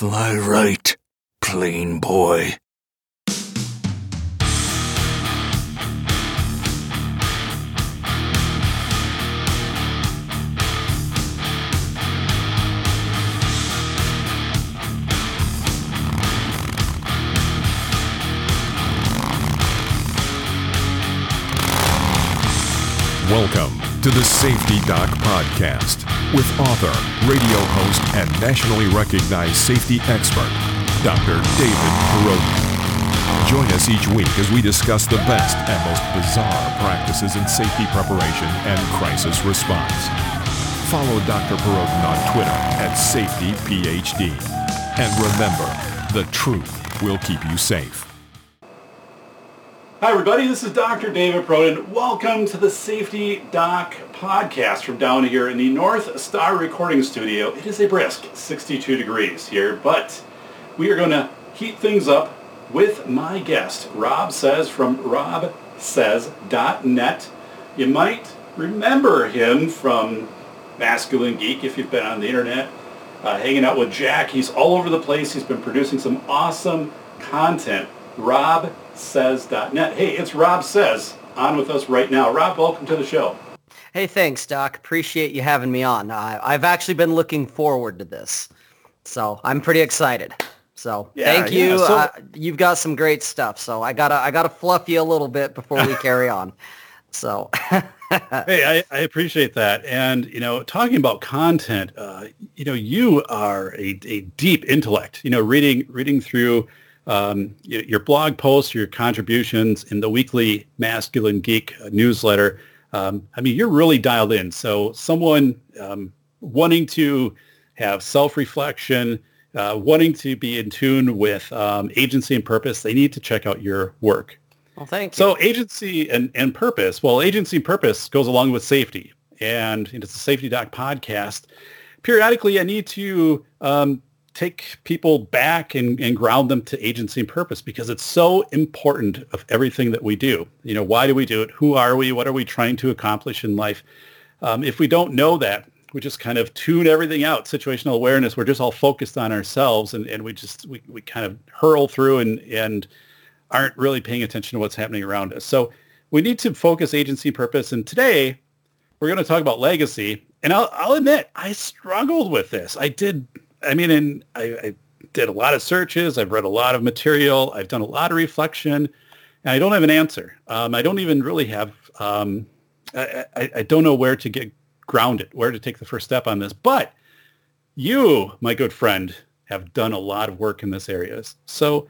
Fly right, plain boy. Welcome to the Safety Doc Podcast with author, radio host, and nationally recognized safety expert, Dr. David Perrodin. Join us each week as we discuss the best and most bizarre practices in safety preparation and crisis response. Follow Dr. Perrodin on Twitter at SafetyPhD. And remember, the truth will keep you safe. Hi, everybody. This is Dr. David Perrodin. Welcome to the Safety Doc podcast from down here in the North Star Recording Studio. It is a brisk 62 degrees here, but we are going to heat things up with my guest, Rob Says from robsays.net. You might remember him from Masculine Geek if you've been on the internet, uh, hanging out with Jack. He's all over the place. He's been producing some awesome content. Rob says.net. Hey, it's Rob Says on with us right now. Rob, welcome to the show. Hey, thanks, Doc. Appreciate you having me on. Uh, I've actually been looking forward to this, so I'm pretty excited. So Yeah, thank you. yeah, so- uh, you've got some great stuff. So I gotta I gotta fluff you a little bit before we carry on. So Hey, I, I appreciate that. And, you know, talking about content, uh, you know, you are a, a deep intellect, you know, reading, reading through um, your blog posts, your contributions in the weekly Masculine Geek uh, newsletter. Um, I mean, you're really dialed in. So someone um, wanting to have self-reflection, uh, wanting to be in tune with um, agency and purpose, they need to check out your work. well, thank you. So agency and, and purpose. Well, agency and purpose goes along with safety. And it's a Safety Doc podcast. Periodically, I need to um, take people back and, and ground them to agency and purpose because it's so important of everything that we do. You know, why do we do it? Who are we? What are we trying to accomplish in life? Um, if we don't know that, we just kind of tune everything out. Situational awareness, we're just all focused on ourselves and, and we just, we, we kind of hurl through and, and aren't really paying attention to what's happening around us. So we need to focus agency and purpose. And today we're going to talk about legacy. And I'll, I'll admit, I struggled with this. I did. I mean, and I, I did a lot of searches. I've read a lot of material. I've done a lot of reflection. And I don't have an answer. Um, I don't even really have, um, I, I, I don't know where to get grounded, where to take the first step on this. But you, my good friend, have done a lot of work in this area. So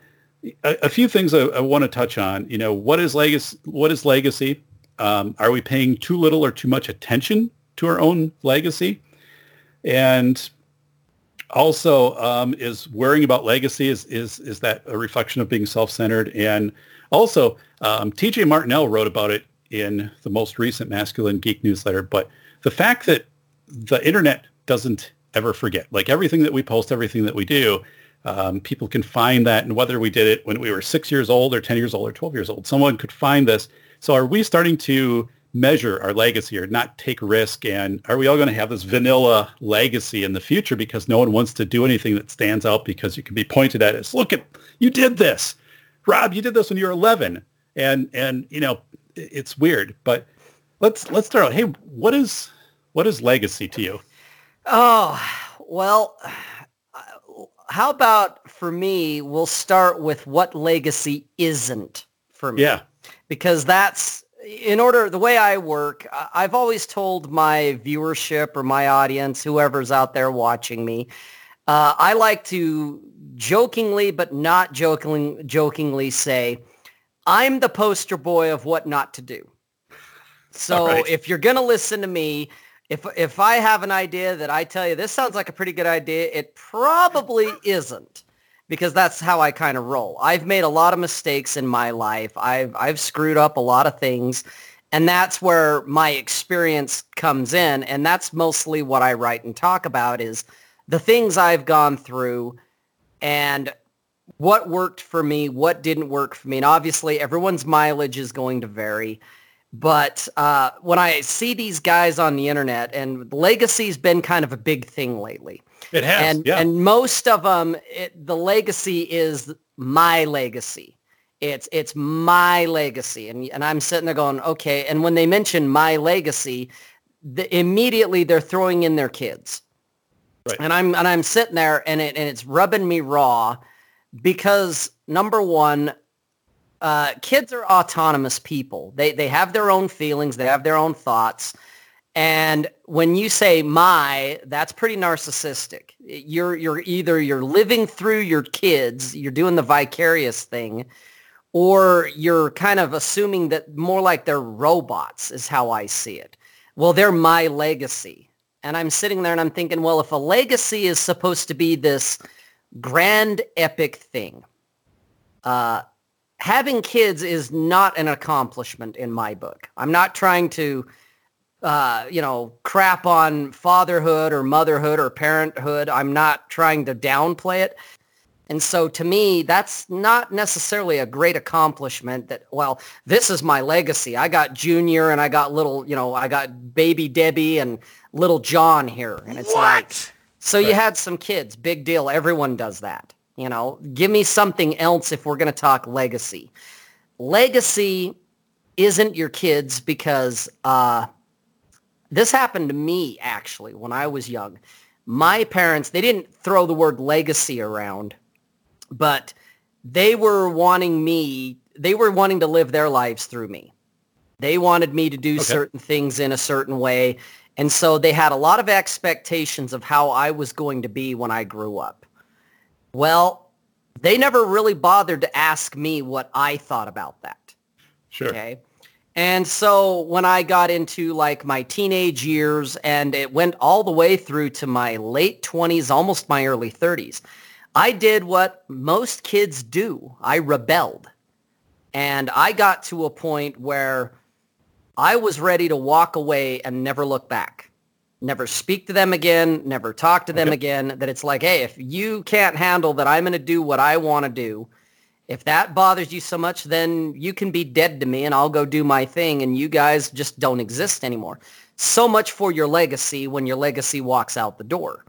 a, a few things I, I want to touch on. You know, what is legacy? What is legacy? Um, are we paying too little or too much attention to our own legacy? And also, um, is worrying about legacy is is is that a reflection of being self-centered? And also, um, T.J. Martinell wrote about it in the most recent Masculine Geek newsletter. But the fact that the internet doesn't ever forget, like everything that we post, everything that we do, um, people can find that. And whether we did it when we were six years old or 10 years old or 12 years old, someone could find this. So are we starting to measure our legacy or not take risk? And are we all going to have this vanilla legacy in the future because no one wants to do anything that stands out because you can be pointed at as, look at, you did this. Rob, you did this when you were 11. And, and, you know, it's weird, but let's, let's start out. Hey, what is, what is legacy to you? oh well, how about for me? We'll start with what legacy isn't for me. Yeah. because that's in order the way I work. I've always told my viewership or my audience, whoever's out there watching me, uh, I like to jokingly but not jokingly jokingly say, I'm the poster boy of what not to do. So right. if you're gonna listen to me, if if I have an idea that I tell you this sounds like a pretty good idea, it probably isn't because that's how I kind of roll. I've made a lot of mistakes in my life. I've I've screwed up a lot of things and that's where my experience comes in and that's mostly what I write and talk about is the things I've gone through and what worked for me, what didn't work for me. And obviously everyone's mileage is going to vary. But uh, when I see these guys on the internet, and legacy's been kind of a big thing lately. It has, and yeah. and most of them, it, the legacy is my legacy. It's it's my legacy, and and I'm sitting there going, okay. And when they mention my legacy, the, immediately they're throwing in their kids, Right. and I'm and I'm sitting there, and it and it's rubbing me raw, because number one, uh, kids are autonomous people. They they have their own feelings. They have their own thoughts. And when you say my, that's pretty narcissistic. You're you're either you're living through your kids, you're doing the vicarious thing, or you're kind of assuming that more like they're robots is how I see it. Well, they're my legacy. And I'm sitting there and I'm thinking, well, if a legacy is supposed to be this grand epic thing, uh, having kids is not an accomplishment in my book. I'm not trying to, uh, you know, crap on fatherhood or motherhood or parenthood. I'm not trying to downplay it. And so to me, that's not necessarily a great accomplishment that, well, this is my legacy. I got Junior and I got little, you know, I got baby Debbie and little John here. And it's like, so you had some kids, big deal. Everyone does that. You know, give me something else if we're going to talk legacy. Legacy isn't your kids because uh, this happened to me actually when I was young. My parents, they didn't throw the word legacy around, but they were wanting me, they were wanting to live their lives through me. They wanted me to do Okay. certain things in a certain way. And so they had a lot of expectations of how I was going to be when I grew up. Well, they never really bothered to ask me what I thought about that. Sure. Okay. And so when I got into like my teenage years and it went all the way through to my late 20s, almost my early 30s, I did what most kids do. I rebelled. And I got to a point where I was ready to walk away and never look back. Never speak to them again, never talk to them Okay. again. That it's like, hey, if you can't handle that I'm going to do what I want to do, if that bothers you so much, then you can be dead to me and I'll go do my thing and you guys just don't exist anymore. So much for your legacy when your legacy walks out the door.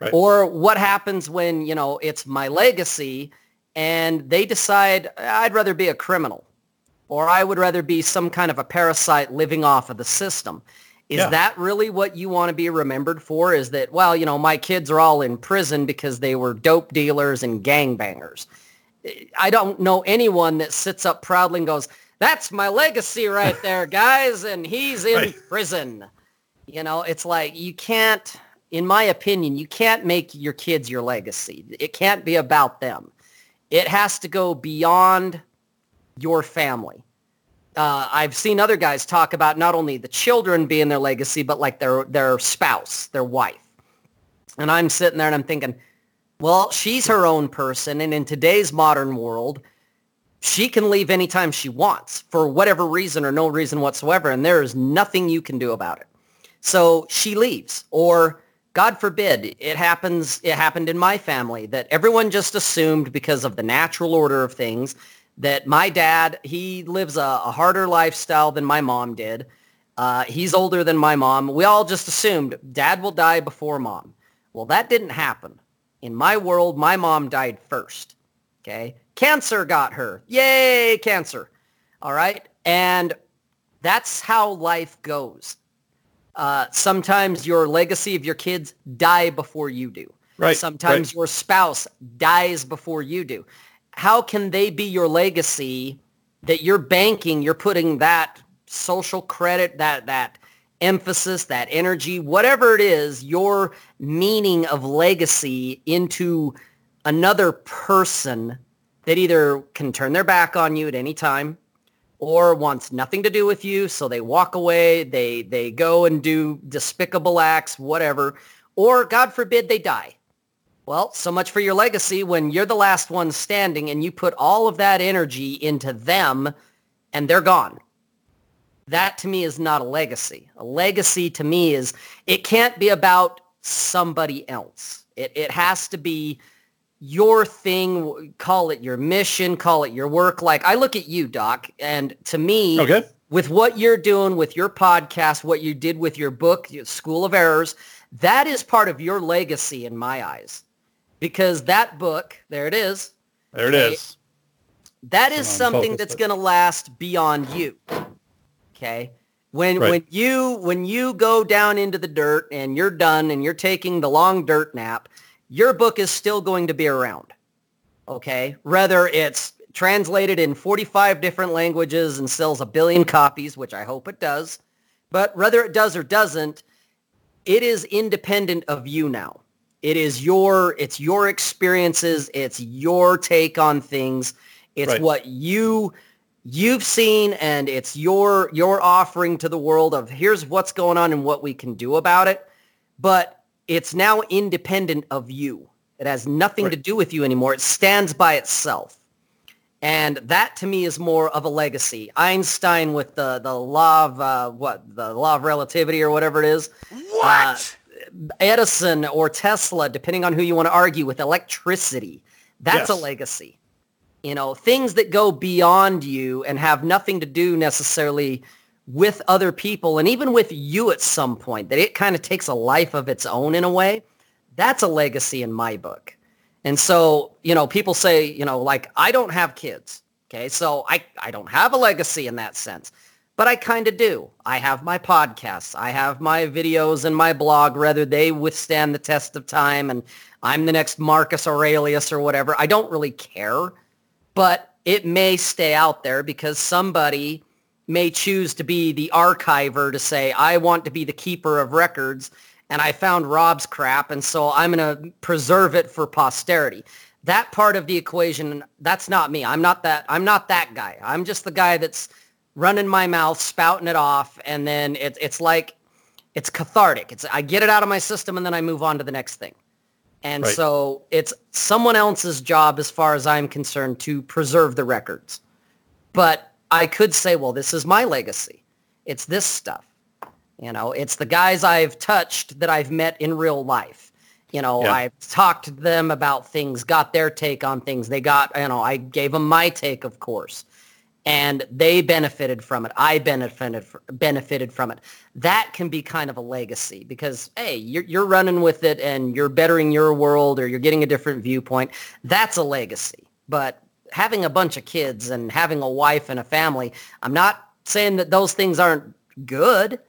Right. Or what happens when, you know, it's my legacy and they decide I'd rather be a criminal or I would rather be some kind of a parasite living off of the system. Is Yeah. that really what you want to be remembered for? Is that, well, you know, my kids are all in prison because they were dope dealers and gangbangers. I don't know anyone that sits up proudly and goes, that's my legacy right there, guys, and he's in Right. prison. You know, it's like you can't, in my opinion, you can't make your kids your legacy. It can't be about them. It has to go beyond your family. Uh, I've seen other guys talk about not only the children being their legacy, but like their their spouse, their wife. And I'm sitting there and I'm thinking, well, she's her own person, and in today's modern world, she can leave anytime she wants for whatever reason or no reason whatsoever, and there is nothing you can do about it. So she leaves, or God forbid, it happens. It happened in my family that everyone just assumed because of the natural order of things that my dad he lives a, a harder lifestyle than my mom did. Uh, he's older than my mom. We all just assumed dad will die before mom. Well, that didn't happen. In my world, my mom died first. Okay. Cancer got her. Yay, cancer. All right. And that's how life goes. Uh, sometimes your legacy of your kids die before you do. Right, Sometimes right. your spouse dies before you do. How can they be your legacy that you're banking, you're putting that social credit, that, that emphasis, that energy, whatever it is, your meaning of legacy into another person that either can turn their back on you at any time or wants nothing to do with you, so they walk away, they they go and do despicable acts, whatever, or God forbid they die. Well, so much for your legacy when you're the last one standing and you put all of that energy into them and they're gone. That to me is not a legacy. A legacy to me is it can't be about somebody else. It it has to be your thing, call it your mission, call it your work. Like I look at you, Doc, and to me, Okay. with what you're doing with your podcast, what you did with your book, School of Errors, That is part of your legacy in my eyes. Because that book, there it is. There it okay, is. That is something that's going to last beyond you. Okay? When right. when you when you go down into the dirt and you're done and you're taking the long dirt nap, your book is still going to be around. Okay? Whether it's translated in 45 different languages and sells a billion copies, which I hope it does, but whether it does or doesn't, it is independent of you now. It is your it's your experiences, it's your take on things. It's right. what you you've seen and it's your your offering to the world of here's what's going on and what we can do about it. But it's now independent of you. It has nothing right. to do with you anymore. It stands by itself. And that to me is more of a legacy. Einstein with the the law of uh, what the law of relativity or whatever it is. What? Uh, edison or tesla depending on who you want to argue with electricity. That's yes. a legacy you know, things that go beyond you and have nothing to do necessarily with other people and even with you at some point, that it kind of takes a life of its own in a way. That's a legacy in my book. And so, you know, people say, you know, like, I don't have kids. Okay. So I, I don't have a legacy in that sense, but I kind of do. I have my podcasts. I have my videos and my blog, whether they withstand the test of time and I'm the next Marcus Aurelius or whatever. I don't really care but it may stay out there because somebody may choose to be the archiver to say, I want to be the keeper of records and I found Rob's crap and so I'm going to preserve it for posterity. That part of the equation, that's not me. I'm not that I'm not that guy. I'm just the guy that's running my mouth, spouting it off and then it, it's like it's cathartic. It's I get it out of my system and then I move on to the next thing. And right. so it's someone else's job, as far as I'm concerned, to preserve the records. But I could say, well, this is my legacy. It's this stuff. You know, it's the guys I've touched that I've met in real life. You know, yeah. I've talked to them about things, got their take on things. They got, you know, I gave them my take, of course and they benefited from it. I benefited benefited from it. That can be kind of a legacy because hey, you're you're running with it and you're bettering your world or you're getting a different viewpoint. That's a legacy. But having a bunch of kids and having a wife and a family, I'm not saying that those things aren't good.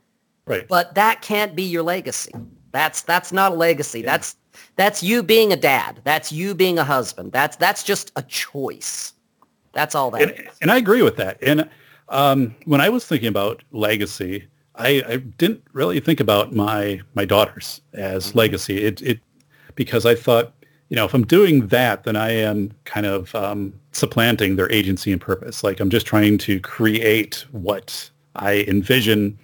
Right. But that can't be your legacy. That's that's not a legacy. Yeah. That's that's you being a dad. That's you being a husband. That's that's just a choice. That's all that. And, and I agree with that. And um, when I was thinking about legacy, I, I, didn't really think about my my daughters as mm-hmm. legacy. It, it because I thought, you know, if I'm doing that, then I am kind of um, supplanting their agency and purpose. Like I'm just trying to create what I envision,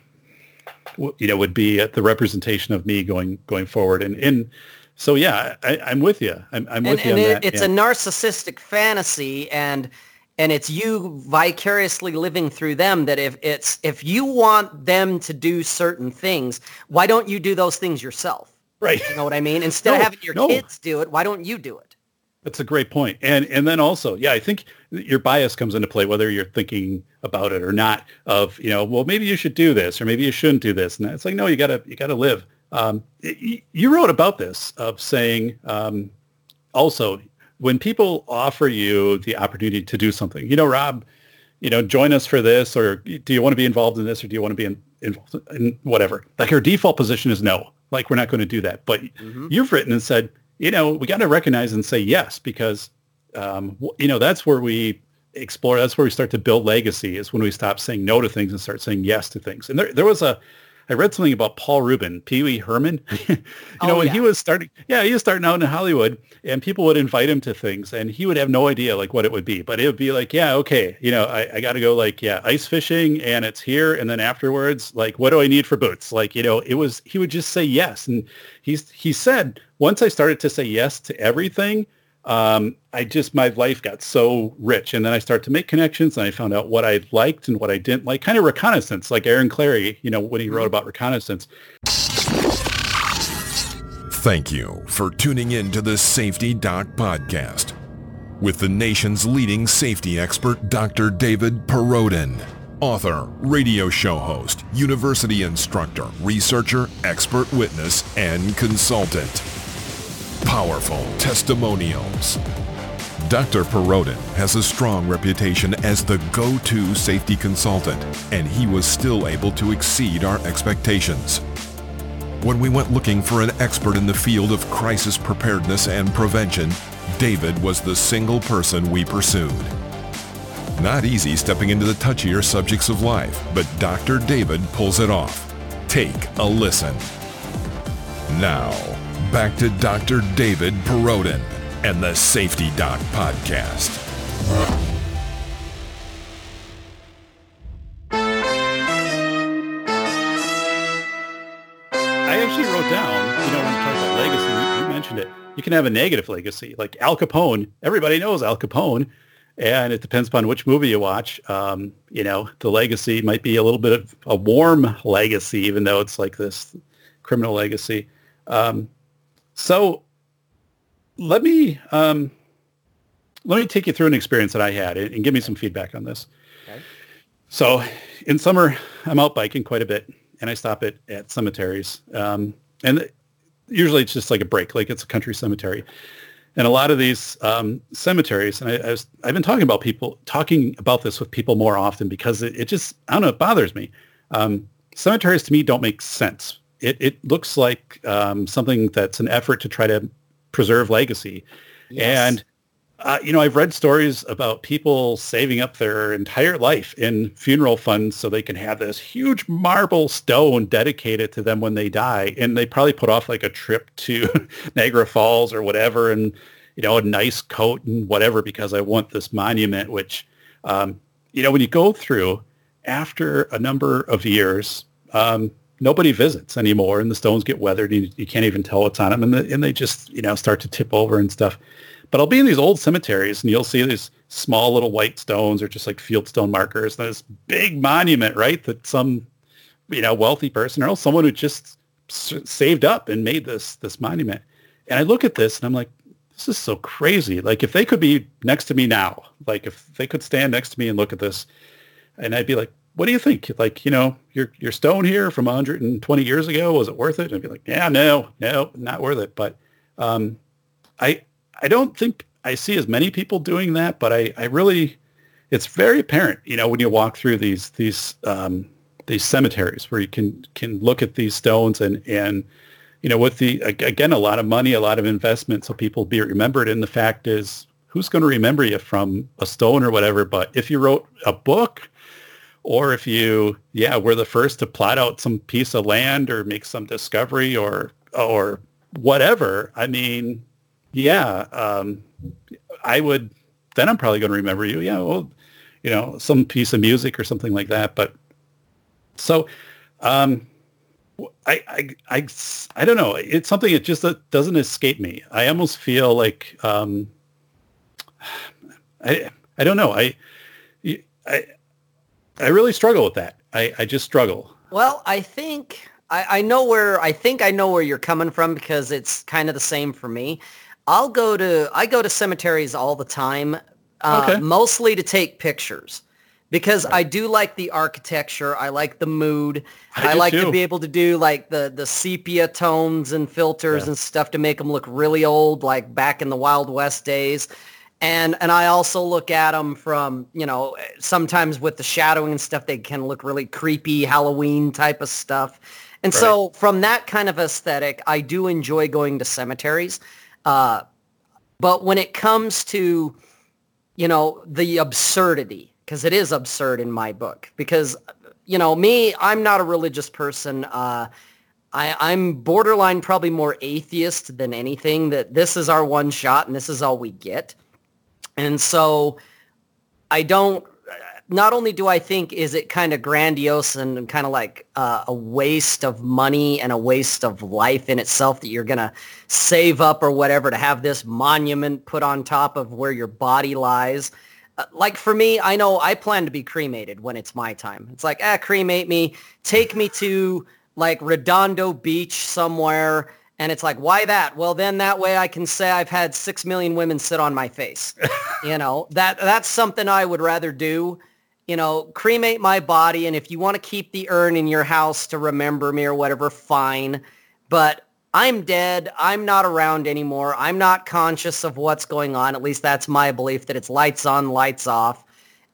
you know, would be the representation of me going going forward. And and so yeah, I, am with you. I'm, I'm with and, you and on it, that. It's yeah. a narcissistic fantasy, and and it's you vicariously living through them that if it's if you want them to do certain things why don't you do those things yourself? Right. You know what i mean? Instead no, of having your no. kids do it why don't you do it? That's a great point. And and then also yeah i think your bias comes into play whether you're thinking about it or not of you know well maybe you should do this or maybe you shouldn't do this. And it's like no you gotta you gotta live. Um, you wrote about this of saying um, also when people offer you the opportunity to do something, you know, Rob, you know, join us for this, or do you want to be involved in this, or do you want to be in, involved in whatever? Like our default position is no. Like we're not going to do that. But mm-hmm. you've written and said, you know, we got to recognize and say yes because, um, you know, that's where we explore. That's where we start to build legacy. Is when we stop saying no to things and start saying yes to things. And there, there was a I read something about Paul Rubin, Pee Wee Herman. you oh, know, when yeah. he was starting, yeah, he was starting out in Hollywood, and people would invite him to things, and he would have no idea like what it would be, but it would be like, yeah, okay, you know, I, I got to go like, yeah, ice fishing, and it's here, and then afterwards, like, what do I need for boots? Like, you know, it was he would just say yes, and he's he said once I started to say yes to everything, um, I just my life got so rich, and then I started to make connections, and I found out what I liked and what I didn't like. Kind of reconnaissance, like Aaron Clarey, you know, when he wrote mm-hmm. about reconnaissance. Thank you for tuning in to the Safety Doc podcast with the nation's leading safety expert, Dr. David Perrodin, author, radio show host, university instructor, researcher, expert witness, and consultant. Powerful testimonials. Dr. Perrodin has a strong reputation as the go-to safety consultant, and he was still able to exceed our expectations. When we went looking for an expert in the field of crisis preparedness and prevention, David was the single person we pursued. Not easy stepping into the touchier subjects of life, but Dr. David pulls it off. Take a listen. Now, back to Dr. David Perrodin and the Safety Doc Podcast. I actually wrote down, you know, when you talk about legacy, you, mentioned it. You can have a negative legacy, like Al Capone. Everybody knows Al Capone, and it depends upon which movie you watch. Um, you know, the legacy might be a little bit of a warm legacy, even though it's like this criminal legacy. Um, so let me um, let me take you through an experience that I had and, and give me some feedback on this. Okay. So in summer, I'm out biking quite a bit, and I stop at at cemeteries. Um, and usually it's just like a break, like it's a country cemetery. And a lot of these um, cemeteries, and I, I was, I've been talking about people talking about this with people more often because it, it just I don't know it bothers me. Um, cemeteries to me don't make sense. It it looks like um, something that's an effort to try to preserve legacy. Yes. And uh, you know, I've read stories about people saving up their entire life in funeral funds so they can have this huge marble stone dedicated to them when they die. And they probably put off like a trip to Niagara Falls or whatever and, you know, a nice coat and whatever because I want this monument, which, um, you know, when you go through after a number of years, um, nobody visits anymore and the stones get weathered. And you, you can't even tell what's on them. And, the, and they just, you know, start to tip over and stuff. But I'll be in these old cemeteries and you'll see these small little white stones or just like fieldstone markers. And this big monument, right? That some, you know, wealthy person or someone who just saved up and made this, this monument. And I look at this and I'm like, this is so crazy. Like if they could be next to me now, like if they could stand next to me and look at this and I'd be like, what do you think? Like, you know, your, your stone here from 120 years ago, was it worth it? And I'd be like, yeah, no, no, not worth it. But um, I, I don't think I see as many people doing that, but I, I really, it's very apparent, you know, when you walk through these, these, um, these cemeteries where you can, can look at these stones and, and, you know, with the, again, a lot of money, a lot of investment. So people be remembered. And the fact is who's going to remember you from a stone or whatever. But if you wrote a book or if you, yeah, were the first to plot out some piece of land or make some discovery or, or whatever, I mean, yeah, um, I would, then I'm probably going to remember you. Yeah, well, you know, some piece of music or something like that. But so, um, I, I, I, I don't know. It's something that just that doesn't escape me. I almost feel like, um, I, I don't know. I, I, I really struggle with that. I, I just struggle. Well, I think I, I know where I think I know where you're coming from because it's kind of the same for me. I'll go to I go to cemeteries all the time, uh, Okay. mostly to take pictures because I do like the architecture. I like the mood. I I, like too. to be able to do like the the sepia tones and filters Yeah. and stuff to make them look really old, like back in the Wild West days. And and I also look at them from you know sometimes with the shadowing and stuff they can look really creepy Halloween type of stuff. And so from that kind of aesthetic, I do enjoy going to cemeteries. Uh, but when it comes to you know the absurdity, because it is absurd in my book, because you know me, I'm not a religious person. Uh, I, I'm borderline probably more atheist than anything. That this is our one shot and this is all we get. And so I don't, not only do I think is it kind of grandiose and kind of like uh, a waste of money and a waste of life in itself that you're going to save up or whatever to have this monument put on top of where your body lies. Uh, like for me, I know I plan to be cremated when it's my time. It's like, ah, cremate me, take me to like Redondo Beach somewhere. And it's like, why that? Well, then that way I can say I've had six million women sit on my face. you know, that that's something I would rather do. you know, cremate my body. And if you want to keep the urn in your house to remember me or whatever, fine. But I'm dead. I'm not around anymore. I'm not conscious of what's going on. At least that's my belief that it's lights on, lights off.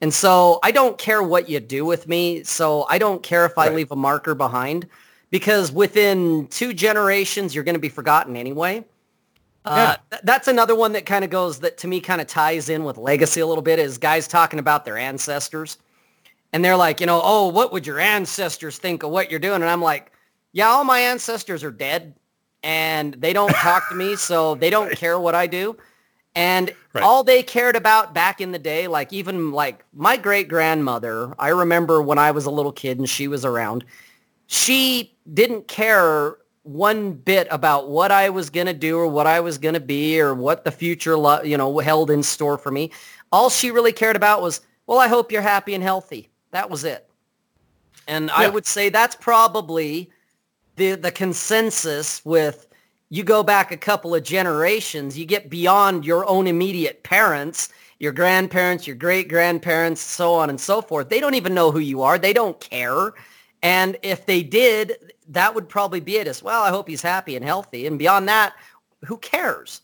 And so I don't care what you do with me. So I don't care if I Right. leave a marker behind because within two generations, you're going to be forgotten anyway. Uh, th- that's another one that kind of goes that to me kind of ties in with legacy a little bit is guys talking about their ancestors and they're like, you know, oh, what would your ancestors think of what you're doing? And I'm like, yeah, all my ancestors are dead and they don't talk to me. So they don't care what I do. And Right. all they cared about back in the day, like even like my great grandmother, I remember when I was a little kid and she was around, she didn't care one bit about what I was going to do or what I was going to be or what the future, lo- you know, held in store for me. All she really cared about was, well, I hope you're happy and healthy. That was it. And I would say that's probably the the consensus with you go back a couple of generations, you get beyond your own immediate parents, your grandparents, your great grandparents, so on and so forth. They don't even know who you are. They don't care. And if they did, that would probably be it as well. I hope he's happy and healthy. And beyond that, who cares?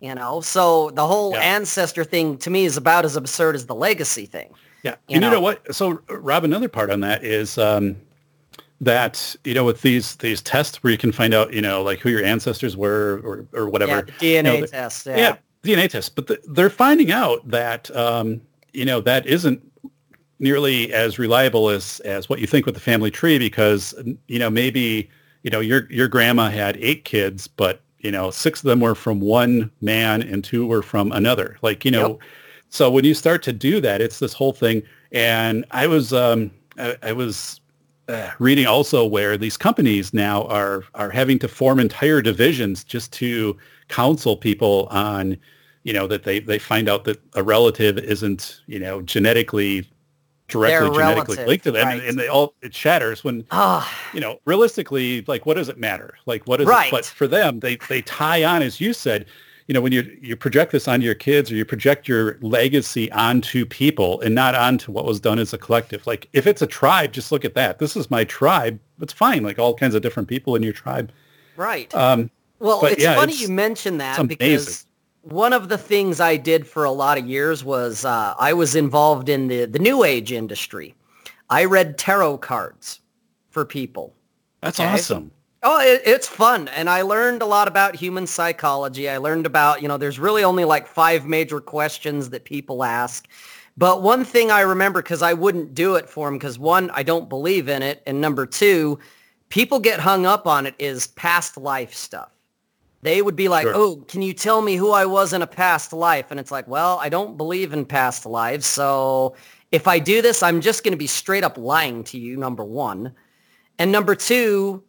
You know, so the whole Yeah. ancestor thing to me is about as absurd as the legacy thing. Yeah. You and you know. know what? So Rob, another part on that is um, that, you know, with these these tests where you can find out, you know, like who your ancestors were or, or whatever. Yeah, DNA you know, the- test. yeah. Yeah. DNA tests. But the, they're finding out that, um, you know, that isn't nearly as reliable as, as what you think with the family tree because, you know, maybe, you know, your, your grandma had eight kids, but, you know, six of them were from one man and two were from another. Like, you know, Yep. so when you start to do that, it's this whole thing. And I was, um, I, I was uh, reading also where these companies now are are having to form entire divisions just to counsel people on, you know, that they they find out that a relative isn't, you know, genetically directly Their genetically relative, linked to them, right. and they all it shatters when Ah, you know realistically like what does it matter like what is Right. it but for them they they tie on as you said you know when you you project this onto your kids or you project your legacy onto people and not onto what was done as a collective like if it's a tribe just look at that this is my tribe it's fine like all kinds of different people in your tribe right. um Well, it's yeah, funny it's- you mention that because. One of the things I did for a lot of years was uh, I was involved in the, the New Age industry. I read tarot cards for people. that's Okay. awesome Oh, it, it's fun. And I learned a lot about human psychology. I learned about, you know, there's really only like five major questions that people ask. But one thing I remember, because I wouldn't do it for them, because one, I don't believe in it. And number two, people get hung up on it is past life stuff. They would be like, Sure. oh, can you tell me who I was in a past life? And it's like, well, I don't believe in past lives. So if I do this, I'm just going to be straight up lying to you, number one. And number two,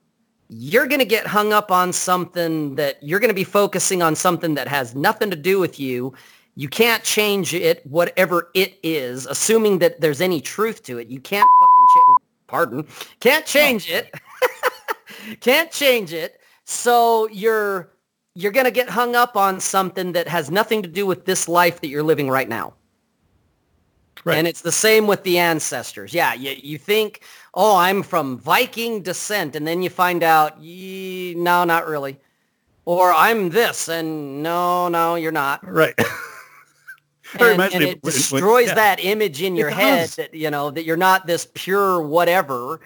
you're going to get hung up on something that you're going to be focusing on something that has nothing to do with you. You can't change it, whatever it is, assuming that there's any truth to it. You can't fucking, pardon, can't change it. can't change it. So you're, you're going to get hung up on something that has nothing to do with this life that you're living right now. right And it's the same with the ancestors. Yeah, you, you think, oh, I'm from Viking descent, and then you find out, no, not really. Or I'm this, and no, no, you're not. right It And, and it when- when- destroys yeah. that image in your head does. that, you know, that you're not this pure whatever.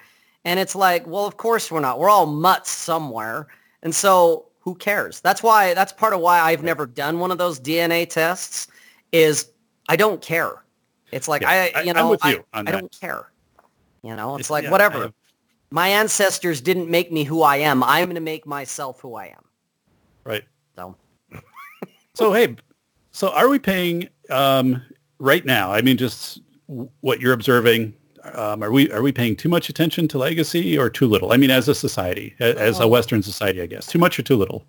And it's like, well, of course we're not. We're all mutts somewhere. And so who cares? That's why, that's part of why I've never done one of those DNA tests is I don't care. It's like, Yeah, I, I- you know, I, you on I don't care. You know, it's It's- like, yeah, whatever. have- My ancestors didn't make me who I am. I'm going to make myself who I am. right So So hey, so are we paying um, right now? I mean, just what you're observing. Um, are we are we paying too much attention to legacy or too little? I mean, as a society, as a Western society, I guess, too much or too little.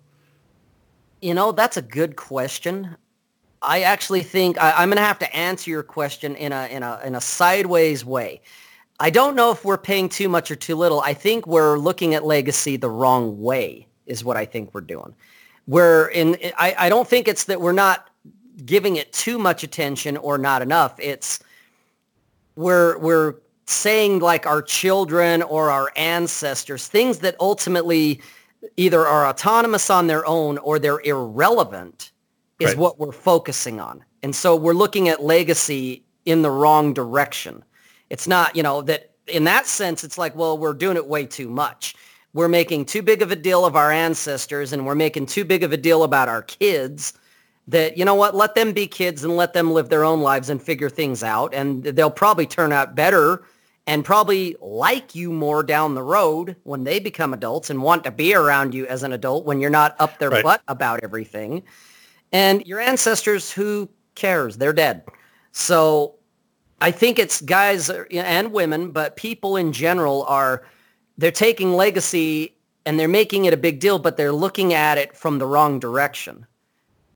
You know, that's a good question. I actually think I, I'm going to have to answer your question in a in a in a sideways way. I don't know if we're paying too much or too little. I think we're looking at legacy the wrong way. Is what I think we're doing. We're in. I, I don't think it's that we're not giving it too much attention or not enough. It's we're we're saying like our children or our ancestors, things that ultimately either are autonomous on their own or they're irrelevant is Right. what we're focusing on. And so we're looking at legacy in the wrong direction. It's not, you know, that in that sense, it's like, well, we're doing it way too much. We're making too big of a deal of our ancestors and we're making too big of a deal about our kids that, you know what, let them be kids and let them live their own lives and figure things out. And they'll probably turn out better and probably like you more down the road when they become adults and want to be around you as an adult when you're not up their Right. butt about everything. And your ancestors, who cares? They're dead. So I think it's guys uh, and women, but people in general are, they're taking legacy and they're making it a big deal, but they're looking at it from the wrong direction.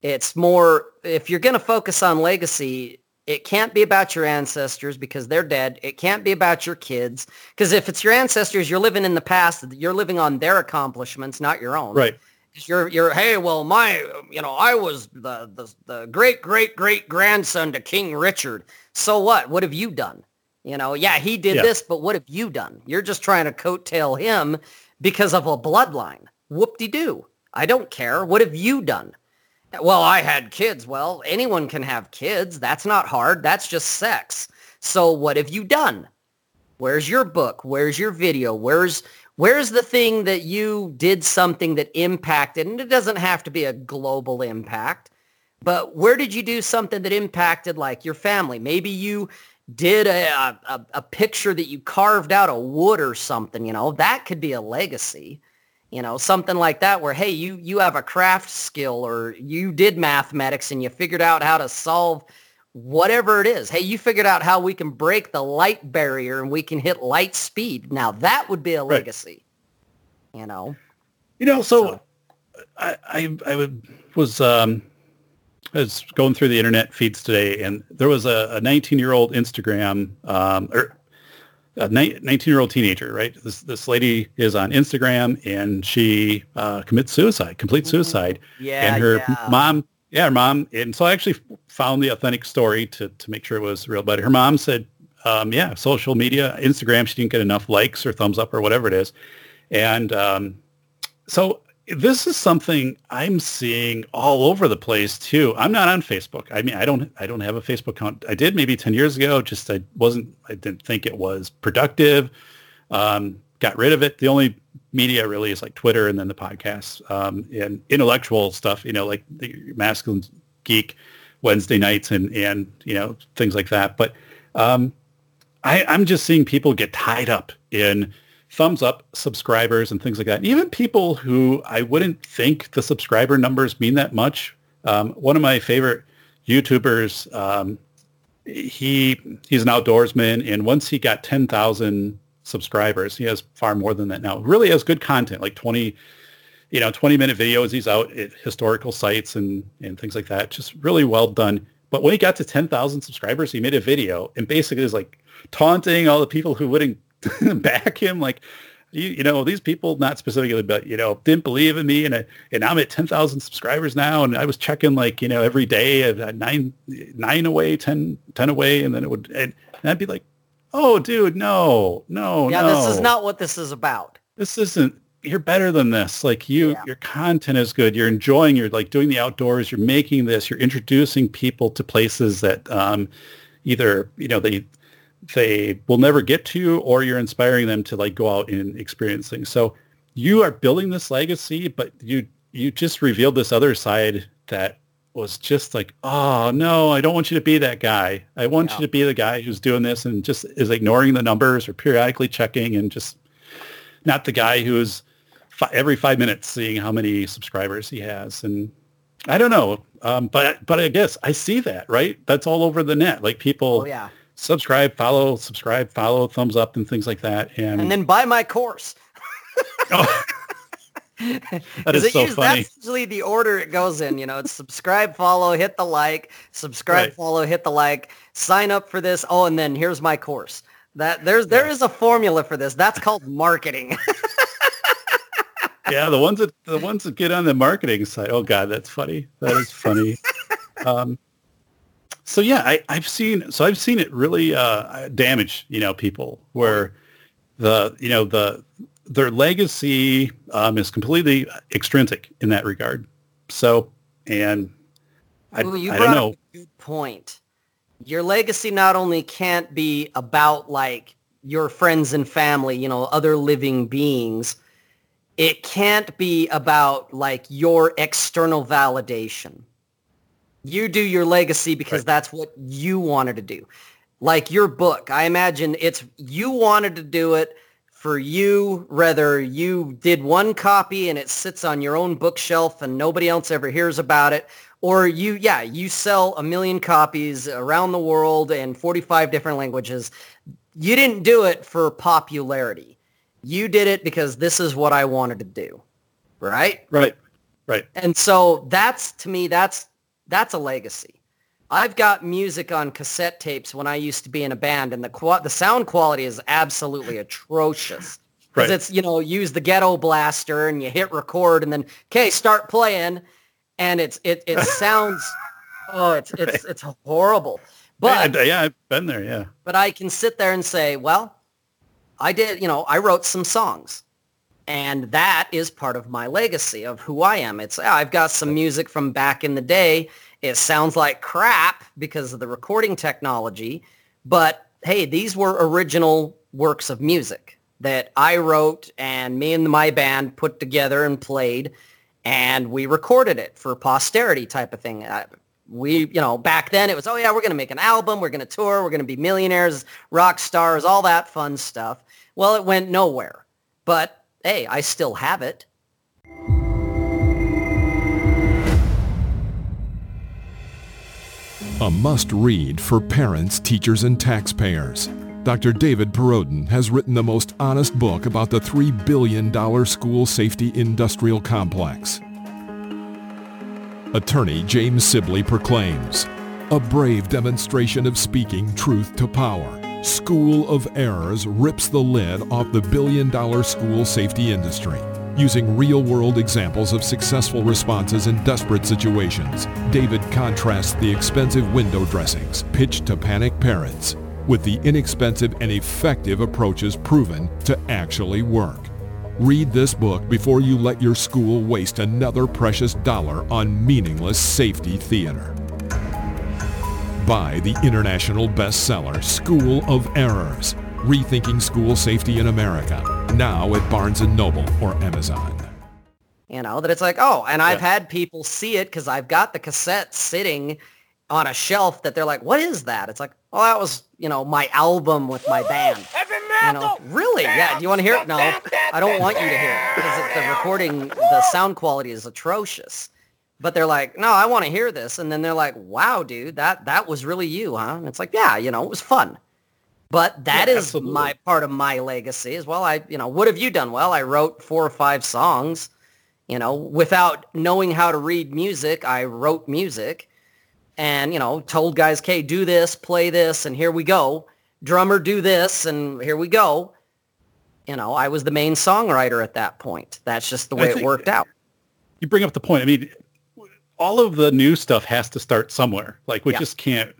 It's more, if you're going to focus on legacy, it can't be about your ancestors because they're dead. It can't be about your kids because if it's your ancestors, you're living in the past. You're living on their accomplishments, not your own. Right. You're, you're, hey, well, my, you know, I was the, the, the great, great, great grandson to King Richard. So what? What have you done? You know, yeah, he did Yeah. this, but what have you done? You're just trying to coattail him because of a bloodline. Whoop-de-doo. I don't care. What have you done? Well, I had kids. Well, anyone can have kids. That's not hard. That's just sex. So what have you done? Where's your book? Where's your video? Where's where's the thing that you did something that impacted? And it doesn't have to be a global impact, but where did you do something that impacted like your family? Maybe you did a, a, a picture that you carved out of wood or something, you know, that could be a legacy you know something like that where hey you you have a craft skill or you did mathematics and you figured out how to solve whatever it is. Hey you figured out how we can break the light barrier and we can hit light speed. Now that would be a Right. legacy you know? You know, so, So- I, I I was um I was going through the internet feeds today, and there was a 19 year old Instagram um or a 19 year old teenager, right? This this lady is on Instagram, and she uh, commits suicide, complete suicide, yeah and her yeah. mom. Yeah, her mom. And so I actually found the authentic story to, to make sure it was real. But her mom said, um, yeah, social media, Instagram, she didn't get enough likes or thumbs up or whatever it is. And um, so this is something I'm seeing all over the place too. I'm not on Facebook. I mean, I don't, I don't have a Facebook account. I did maybe 10 years ago. Just I wasn't, I didn't think it was productive. Um, got rid of it. The only media really is like Twitter and then the podcasts um, and intellectual stuff. You know, like the masculine geek Wednesday nights and and you know things like that. But um, I, I'm just seeing people get tied up in thumbs up subscribers and things like that. Even people who I wouldn't think the subscriber numbers mean that much. Um, one of my favorite YouTubers, um, he he's an outdoorsman, and once he got ten thousand subscribers, he has far more than that now. Really has good content, like twenty, you know, twenty minute videos. He's out at historical sites and and things like that. Just really well done. But when he got to ten thousand subscribers, he made a video and basically is like taunting all the people who wouldn't back him, like. You, you know these people not specifically but you know didn't believe in me and I, and I'm at 10,000 subscribers now and I was checking like you know every day at at nine nine away 10 10 away and then it would and, and I'd be like oh dude no no yeah no this is not what this is about this isn't you're better than this like you Yeah. your content is good you're enjoying you're like doing the outdoors you're making this you're introducing people to places that um either you know they they will never get to you or you're inspiring them to like go out and experience things. So you are building this legacy but you you just revealed this other side that was just like oh no i don't want you to be that guy. I want Yeah. you to be the guy who's doing this and just is ignoring the numbers or periodically checking and just not the guy who's fi- every five minutes seeing how many subscribers he has. And i don't know um, but but i guess i see that right? That's all over the net. Like people oh yeah subscribe follow subscribe follow thumbs up and things like that and, and then buy my course oh, that is so usually- funny That's usually the order it goes in. You know, it's subscribe, follow, hit the like, subscribe, Right. follow, hit the like, sign up for this. Oh, and then here's my course. That there's there is a formula for this. That's called marketing. yeah the ones that the ones that get on the marketing side oh god that's funny that is funny um so yeah, I, I've seen so I've seen it really uh, damage you know people where the you know the their legacy um, is completely extrinsic in that regard. So and I, Ooh, you I don't know. up a good point. Your legacy not only can't be about like your friends and family, you know, other living beings. It can't be about like your external validation. You do your legacy because Right. that's what you wanted to do. Like your book, I imagine it's you wanted to do it for you, whether you did one copy and it sits on your own bookshelf and nobody else ever hears about it, or you, yeah, you sell a million copies around the world in 45 different languages. You didn't do it for popularity. You did it because this is what I wanted to do, right? Right, right. And so that's to me that's that's a legacy. I've got music on cassette tapes when I used to be in a band, and the qua- the sound quality is absolutely atrocious. Because Right. it's you know use the ghetto blaster and you hit record and then okay start playing, and it's it it sounds oh it's it's it's horrible. But yeah, yeah, I've been there. Yeah, but I can sit there and say, well, I did, you know, I wrote some songs. And that is part of my legacy of who I am. It's I've got some music from back in the day. It sounds like crap because of the recording technology, but hey, these were original works of music that I wrote and me and my band put together and played and we recorded it for posterity type of thing. Uh, we, you know, back then it was, oh yeah, we're going to make an album, we're going to tour, we're going to be millionaires, rock stars, all that fun stuff. Well, it went nowhere. But hey, I still have it. A must-read for parents, teachers, and taxpayers. Dr. David Perrodin has written the most honest book about the $3 billion school safety industrial complex. Attorney James Sibley proclaims, a brave demonstration of speaking truth to power. School of Errors rips the lid off the billion-dollar school safety industry. Using real-world examples of successful responses in desperate situations, David contrasts the expensive window dressings pitched to panic parents with the inexpensive and effective approaches proven to actually work. Read this book before you let your school waste another precious dollar on meaningless safety theater. Buy the international bestseller School of Errors, Rethinking School Safety in America, now at Barnes & Noble or Amazon. You know, that it's like, oh, and I've Yeah. had people see it because I've got the cassette sitting on a shelf that they're like, what is that? It's like, oh, that was, you know, my album with my band. You know, really? Yeah. Do you want to hear it? No, I don't want you to hear it because the recording, the sound quality is atrocious. But they're like, no, I want to hear this. And then they're like, wow, dude, that, that was really you, huh? And it's like, yeah, you know, it was fun. But that Yeah, is absolutely. my part of my legacy as well. I, you know, what have you done? Well, I wrote four or five songs, you know, without knowing how to read music. I wrote music and, you know, told guys, okay, do this, play this, and here we go. Drummer, do this, and here we go. You know, I was the main songwriter at that point. That's just the way it worked out. you bring up the point. I mean, all of the new stuff has to start somewhere. Like we Yeah. just can't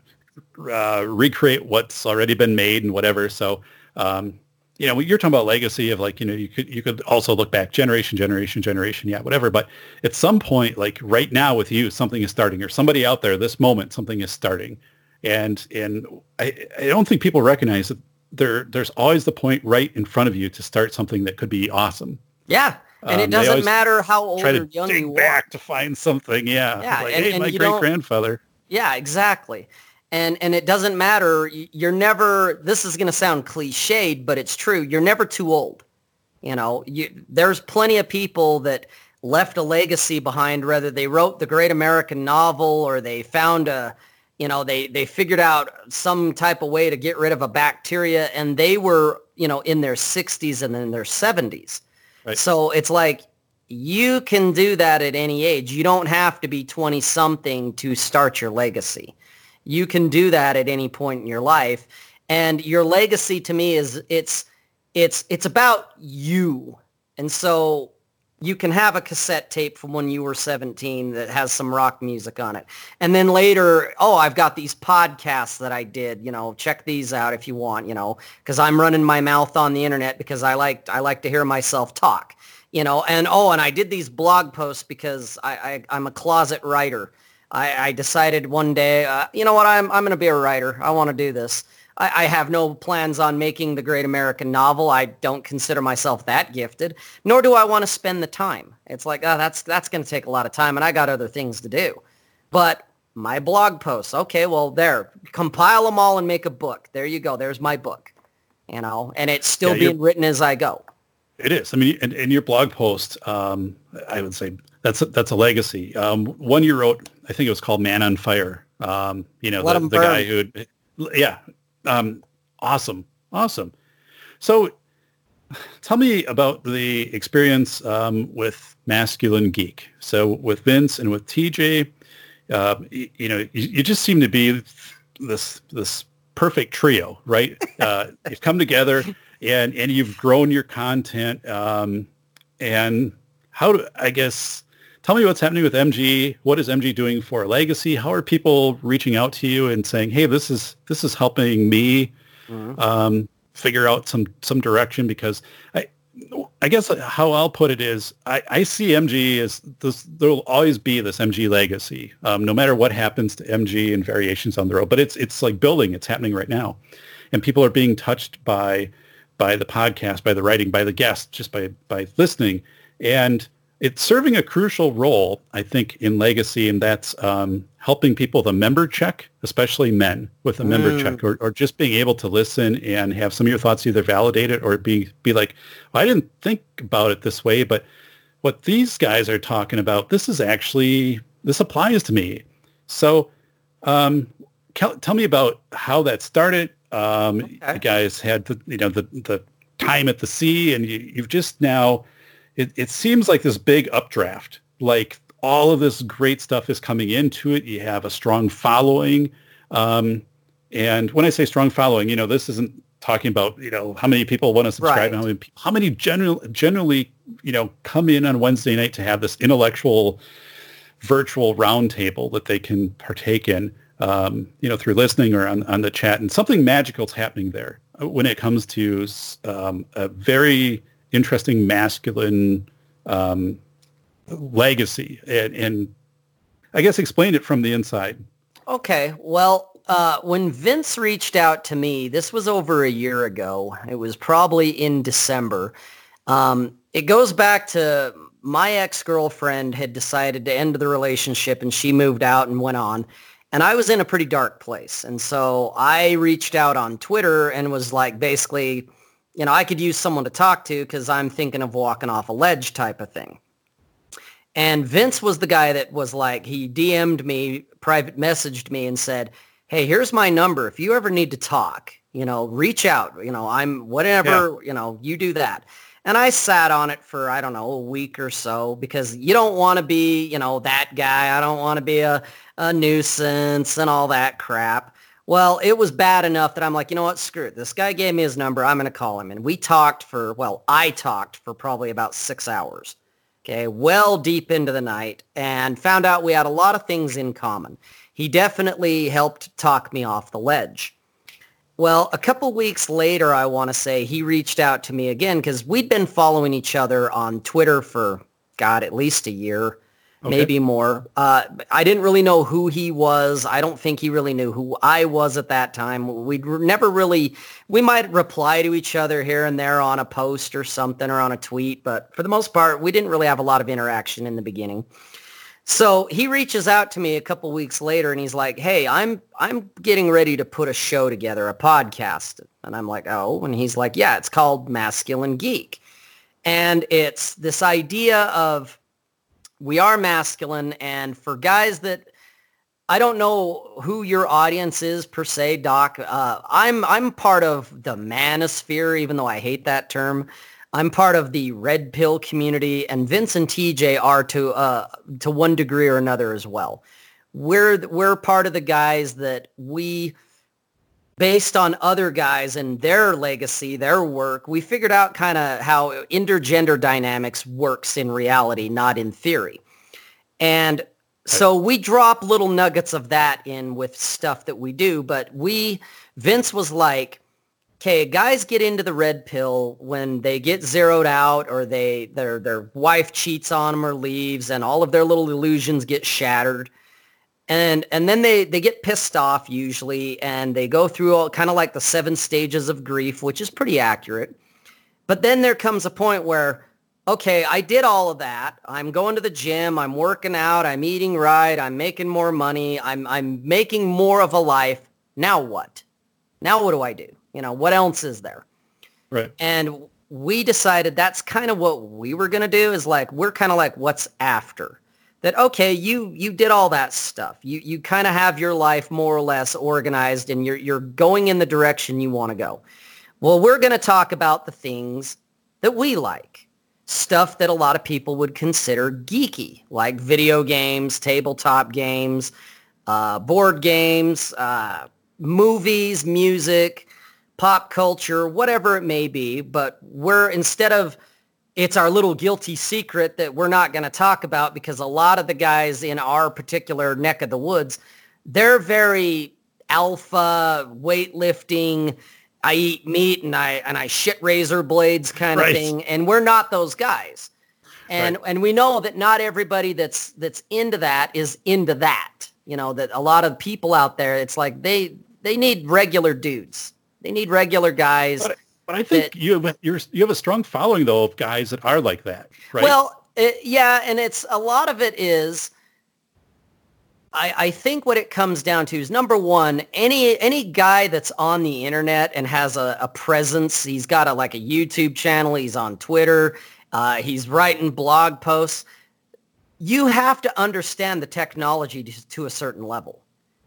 uh, recreate what's already been made and whatever. So, um, you know, you're talking about legacy of like, you know, you could you could also look back generation, generation, generation, yeah, whatever. But at some point, like right now with you, something is starting, or somebody out there, this moment, something is starting, and and I I don't think people recognize that there there's always the point right in front of you to start something that could be awesome. Yeah. And Um, it doesn't always matter how old Try or young dig you are. back to find something. Yeah. Yeah, Like, and- hey, and my great grandfather. Yeah, exactly. And and it doesn't matter. You're never. This is going to sound cliched, but it's true. You're never too old. You know, you, there's plenty of people that left a legacy behind, whether they wrote the great American novel or they found a, you know, they they figured out some type of way to get rid of a bacteria, and they were, you know, in their 60s and in their 70s. Right. So it's like you can do that at any age. You don't have to be 20 something to start your legacy. You can do that at any point in your life. And your legacy to me is it's it's it's about you. And so you can have a cassette tape from when you were 17 that has some rock music on it. And then later, oh, I've got these podcasts that I did, you know, check these out if you want, you know, cuz I'm running my mouth on the internet because I like I like to hear myself talk, you know. And oh, and I did these blog posts because I, I am a closet writer. I, I decided one day, uh, you know what, I'm I'm going to be a writer. I want to do this. I, I have no plans on making the great American novel. I don't consider myself that gifted, nor do I want to spend the time. It's like, oh, that's that's going to take a lot of time, and I got other things to do. But my blog posts, okay, well, there, compile them all and make a book. There you go. There's my book, you know, and it's still yeah, being written as I go. It is. I mean, in, in your blog post, um, I would say that's a, that's a legacy. Um, one you wrote, I think it was called "Man on Fire." Um, you know, Let the, the guy who, yeah, um, awesome, awesome. So, tell me about the experience um, with Masculine Geek. So, with Vince and with TJ, uh, you, you, know, you, you, just seem to be this this perfect trio, right? Uh, you've come together and and you've grown your content. Um, and how do I guess? Tell me what's happening with MG. What is MG doing for Legacy? How are people reaching out to you and saying, "Hey, this is this is helping me mm-hmm. um, figure out some some direction"? Because I, I guess how I'll put it is, I, I see MG as this. There will always be this MG legacy, um, no matter what happens to MG and variations on the road. But it's it's like building. It's happening right now, and people are being touched by by the podcast, by the writing, by the guests, just by by listening, and it's serving a crucial role, I think, in legacy, and that's um, helping people with a member check, especially men with a mm. member check, or, or just being able to listen and have some of your thoughts either validated or be be like, well, I didn't think about it this way, but what these guys are talking about, this is actually this applies to me. So, um, tell me about how that started. Um, okay. You guys had the you know the the time at the sea, and you, you've just now it, it seems like this big updraft. Like all of this great stuff is coming into it. You have a strong following. Um, and when I say strong following, you know, this isn't talking about, you know, how many people want to subscribe, right. how many, how many general, generally, you know, come in on Wednesday night to have this intellectual virtual roundtable that they can partake in, um, you know, through listening or on, on the chat. And something magical is happening there when it comes to um, a very interesting masculine um, legacy and, and I guess explain it from the inside. Okay. Well, uh, when Vince reached out to me, this was over a year ago. It was probably in December. Um, it goes back to my ex-girlfriend had decided to end the relationship and she moved out and went on. And I was in a pretty dark place. And so I reached out on Twitter and was like, basically, you know, I could use someone to talk to because I'm thinking of walking off a ledge type of thing. And Vince was the guy that was like, he DM'd me, private messaged me and said, hey, here's my number. If you ever need to talk, you know, reach out. You know, I'm whatever, yeah. you know, you do that. And I sat on it for, I don't know, a week or so because you don't want to be, you know, that guy. I don't want to be a, a nuisance and all that crap. Well, it was bad enough that I'm like, you know what, screw it. This guy gave me his number. I'm going to call him. And we talked for, well, I talked for probably about six hours. Okay, well deep into the night and found out we had a lot of things in common. He definitely helped talk me off the ledge. Well, a couple weeks later, I want to say, he reached out to me again because we'd been following each other on Twitter for, God, at least a year okay. maybe more. Uh, I didn't really know who he was. I don't think he really knew who I was at that time. We never really, we might reply to each other here and there on a post or something or on a tweet, but for the most part, we didn't really have a lot of interaction in the beginning. So he reaches out to me a couple weeks later and he's like, "Hey, I'm I'm getting ready to put a show together, a podcast." And I'm like, "Oh." And he's like, "Yeah, it's called Masculine Geek." And it's this idea of we are masculine and for guys that I don't know who your audience is per se, Doc. Uh, I'm I'm part of the manosphere, even though I hate that term. I'm part of the red pill community, and Vince and TJ are to uh, to one degree or another as well. We're we're part of the guys that we based on other guys and their legacy, their work, we figured out kind of how intergender dynamics works in reality, not in theory. And so we drop little nuggets of that in with stuff that we do, but we, Vince was like, okay, guys get into the red pill when they get zeroed out or they their their wife cheats on them or leaves and all of their little illusions get shattered and and then they they get pissed off usually and they go through all kind of like the seven stages of grief which is pretty accurate. But then there comes a point where okay i did all of that. I'm going to the gym. I'm working out. I'm eating right. I'm making more money. I'm i'm making more of a life. Now what? Now what do i do? You know what else is there? Right. and we decided that's kind of what we were going to do is like we're kind of like what's after that okay you you did all that stuff. You you kind of have your life more or less organized and you're you're going in the direction you want to go. Well we're going to talk about the things that we like stuff that a lot of people would consider geeky like video games tabletop games uh, board games uh, movies music pop culture whatever it may be but we're instead of it's our little guilty secret that we're not going to talk about because a lot of the guys in our particular neck of the woods, they're very alpha weightlifting. I eat meat and I and I shit razor blades kind of Right. thing, and we're not those guys. And and we know that not everybody that's that's into that is into that. You know that a lot of people out there, it's like they they need regular dudes. They need regular guys. But, but I think that- you have, you're, you have a strong following though of guys that are like that, right? Well, it, yeah, and it's a lot of it is. I, I think what it comes down to is number one, any any guy that's on the internet and has a, a presence, he's got a like a YouTube channel, he's on Twitter, uh, he's writing blog posts. You have to understand the technology to, to a certain level.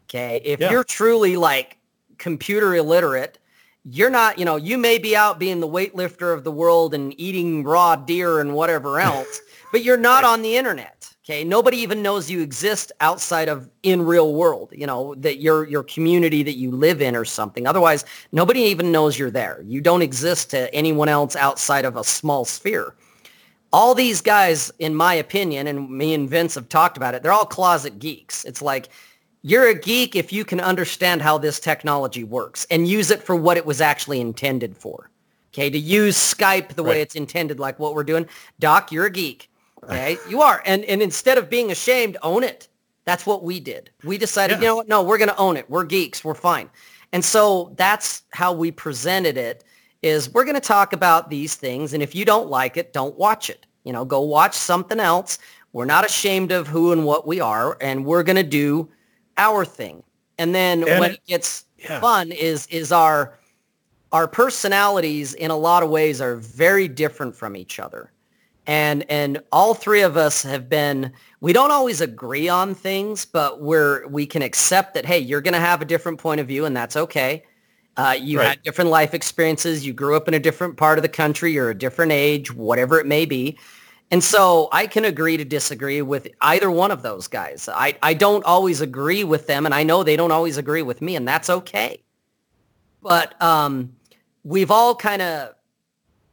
Okay, if Yeah. you're truly like computer illiterate, you're not, you know, you may be out being the weightlifter of the world and eating raw deer and whatever else, but you're not on the internet. Okay. Nobody even knows you exist outside of in real world, you know, that your, your community that you live in or something. Otherwise, nobody even knows you're there. You don't exist to anyone else outside of a small sphere. All these guys, in my opinion, and me and Vince have talked about it, they're all closet geeks. It's like, you're a geek if you can understand how this technology works and use it for what it was actually intended for. Okay, to use Skype the way it's intended, like what we're doing. Doc, you're a geek. Okay, you are. And and instead of being ashamed, own it. That's what we did. We decided, Yeah. you know what? No, we're going to own it. We're geeks. We're fine. And so that's how we presented it is we're going to talk about these things. And if you don't like it, don't watch it. You know, go watch something else. We're not ashamed of who and what we are. And we're going to do our thing. And then And when it- it gets yeah. fun is is our our personalities in a lot of ways are very different from each other. And and all three of us have been we don't always agree on things, but we're we can accept that hey, you're going to have a different point of view and that's okay. Uh, you Right. had different life experiences. You grew up in a different part of the country. You're a different age, whatever it may be. And so I can agree to disagree with either one of those guys. I, I don't always agree with them, and I know they don't always agree with me, and that's okay. But um, we've all kind of,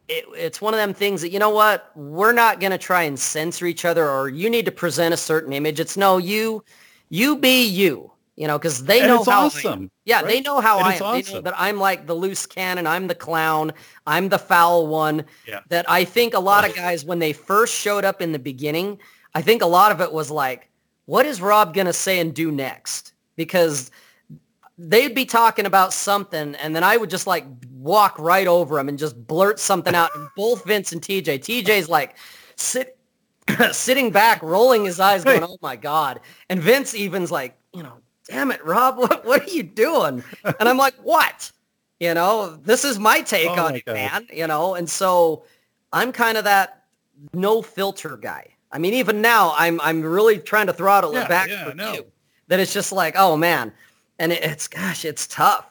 it, it's one of them things that, you know what, we're not going to try and censor each other or you need to present a certain image. It's no, you, you be you, you know, because they And know it's how awesome, Yeah, right? they know how And I am. They know awesome. that I'm like the loose cannon. I'm the clown. I'm the foul one. Yeah. That I think a lot of guys, when they first showed up in the beginning, I think a lot of it was like, what is Rob going to say and do next? Because they'd be talking about something and then I would just like walk right over them and just blurt something out. And both Vince and TJ, TJ's like sit, sitting back, rolling his eyes going, oh my God. And Vince even's like, you know, damn it, Rob, what, what are you doing? And I'm like, what? You know, this is my take Oh on my it, God. man. You know, and so I'm kind of that no filter guy. I mean, even now, I'm I'm really trying to throttle Yeah, it back yeah, for no. you. That it's just like, oh man, and it, it's gosh, it's tough.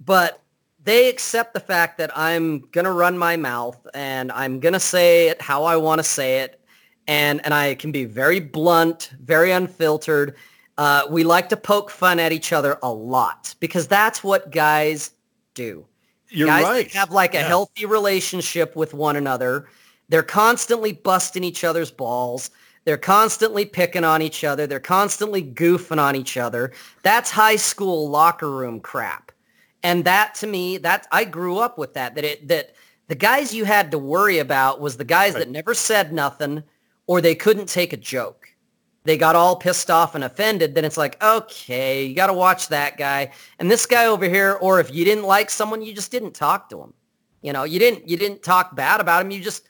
But they accept the fact that I'm gonna run my mouth and I'm gonna say it how I want to say it, and and I can be very blunt, very unfiltered. Uh, we like to poke fun at each other a lot because that's what guys do. You're guys right. have like a Yeah. healthy relationship with one another. They're constantly busting each other's balls. They're constantly picking on each other. They're constantly goofing on each other. That's high school locker room crap. And that to me, that I grew up with that. That it that the guys you had to worry about was the guys Right. that never said nothing or they couldn't take a joke. They got all pissed off and offended. Then it's like, okay, you got to watch that guy and this guy over here. Or if you didn't like someone, you just didn't talk to him. You know, you didn't you didn't talk bad about him. You just,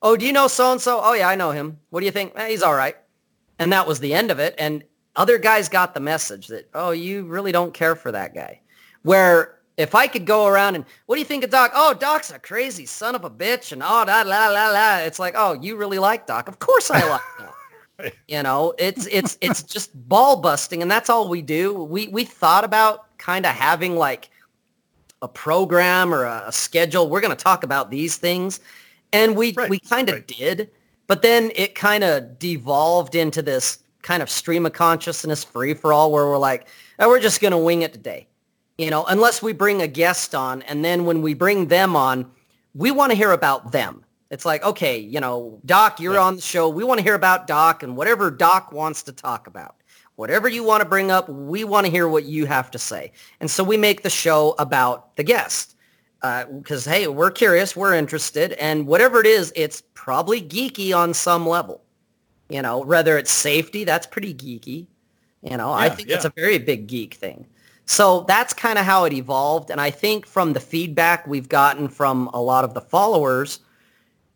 oh, do you know so and so? Oh yeah, I know him. What do you think? Eh, he's all right. And that was the end of it. And other guys got the message that, oh, you really don't care for that guy. Where if I could go around and, what do you think of Doc? Oh, Doc's a crazy son of a bitch and oh, da, la, la, la. It's like, oh, you really like Doc. Of course I like Doc. Right. You know, it's, it's, it's just ball busting and that's all we do. We, we thought about kind of having like a program or a, a schedule. We're going to talk about these things. And we, Right, we kind of right. did, but then it kind of devolved into this kind of stream of consciousness free for all where we're like, oh, we're just going to wing it today. You know, unless we bring a guest on and then when we bring them on, we want to hear about them. It's like, okay, you know, Doc, you're Yeah. on the show. We want to hear about Doc and whatever Doc wants to talk about. Whatever you want to bring up, we want to hear what you have to say. And so we make the show about the guest uh, because, hey, we're curious, we're interested, and whatever it is, it's probably geeky on some level. You know, whether it's safety, that's pretty geeky. You know, I Yeah, think that's a very big geek thing. So that's kind of how it evolved. And I think from the feedback we've gotten from a lot of the followers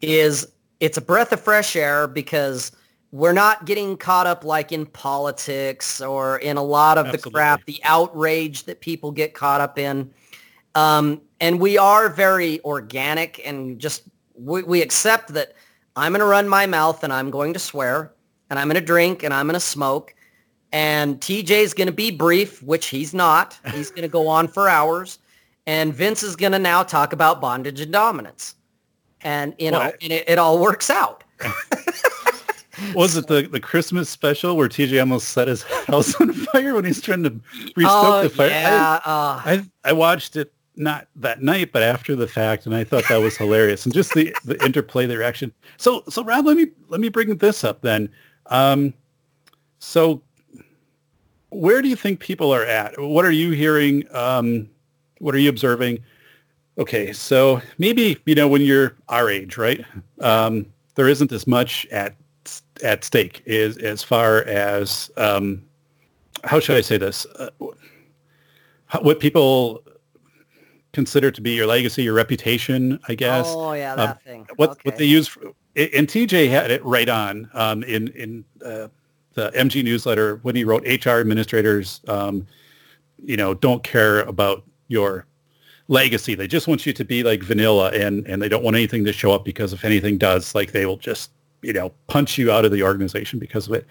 is it's a breath of fresh air because we're not getting caught up like in politics or in a lot of the crap, the outrage that people get caught up in. Um, and we are very organic and just we, we accept that I'm going to run my mouth and I'm going to swear and I'm going to drink and I'm going to smoke. And TJ's going to be brief, which he's not. He's going to go on for hours. And Vince is going to now talk about bondage and dominance. And, you know, Well, and it, it all works out. Was it the, the Christmas special where TJ almost set his house on fire when he's trying to restoke oh, the fire? I- yeah. uh, I I watched it not that night, but after the fact, and I thought that was hilarious, and just the the interplay, the reaction. So so Rob, let me let me bring this up then. Um, so where do you think people are at? What are you hearing? Um, what are you observing? Okay, so maybe you know when you're our age, right? Um, there isn't as much at at stake is as far as um, how should I say this? Uh, what people consider to be your legacy, your reputation, I guess. oh, yeah, Um, that thing. what okay. what they use, for, and TJ had it right on um, in in uh, the MG newsletter when he wrote HR administrators, um, you know, don't care about your legacy. They just want you to be like vanilla, and and they don't want anything to show up because if anything does, like they will just you know punch you out of the organization because of it.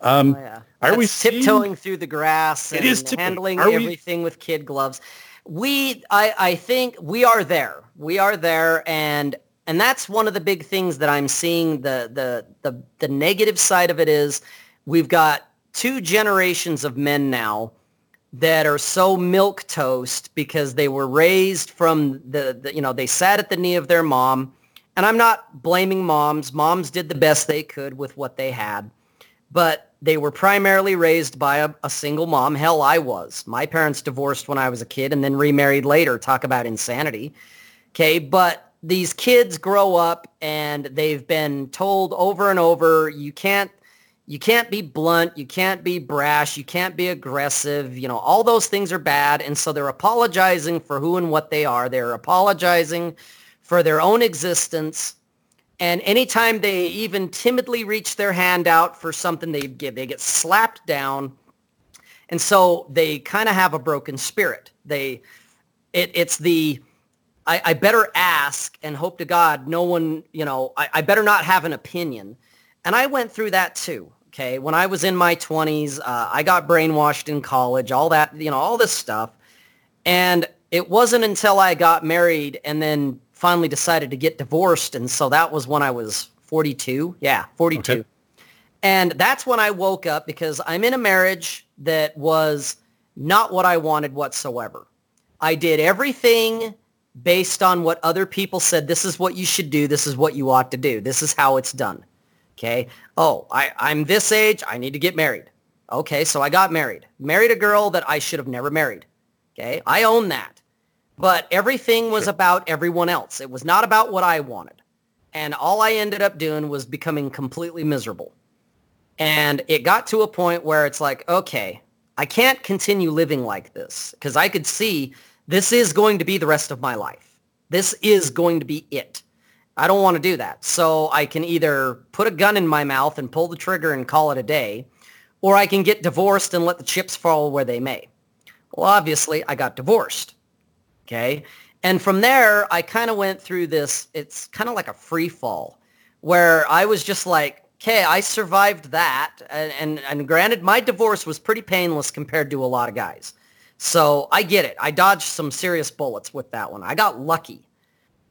Um, Oh, yeah. are we That's seeing- tiptoeing through the grass It and is tiptoeing. handling Are we- everything with kid gloves? We, I, I think we are there. We are there, and and that's one of the big things that I'm seeing. The the the the negative side of it is we've got two generations of men now that are so milk toast because they were raised from the, the you know they sat at the knee of their mom. And i'm not blaming moms. Moms did the best they could with what they had. But they were primarily raised by a, a single mom. Hell i was. My parents divorced when i was a kid and then remarried later. Talk about insanity. Okay but these kids grow up and they've been told over and over you can't you can't be blunt, you can't be brash, you can't be aggressive, you know, all those things are bad. And so they're apologizing for who and what they are. They're apologizing for their own existence. And anytime they even timidly reach their hand out for something they give, they get slapped down. And so they kind of have a broken spirit. They, it, it's the, I, I better ask and hope to God no one, you know, I, I better not have an opinion. And I went through that too. Okay. When I was in my 20s, uh, I got brainwashed in college, all that, you know, all this stuff. And it wasn't until I got married and then finally decided to get divorced. And so that was when I was 42. Yeah, 42. Okay. And that's when I woke up because I'm in a marriage that was not what I wanted whatsoever. I did everything based on what other people said. This is what you should do. This is what you ought to do. This is how it's done. Okay. Oh, I, I'm this age. I need to get married. Okay. So I got married. Married a girl that I should have never married. Okay. I own that. But everything was about everyone else. It was not about what I wanted. And all I ended up doing was becoming completely miserable. And it got to a point where it's like, okay, I can't continue living like this because I could see this is going to be the rest of my life. This is going to be it. I don't want to do that. So I can either put a gun in my mouth and pull the trigger and call it a day, or I can get divorced and let the chips fall where they may. Well, obviously, I got divorced. Okay. And from there, I kind of went through this. It's kind of like a free fall where I was just like, okay, I survived that. And, and, and granted, my divorce was pretty painless compared to a lot of guys. So I get it. I dodged some serious bullets with that one. I got lucky.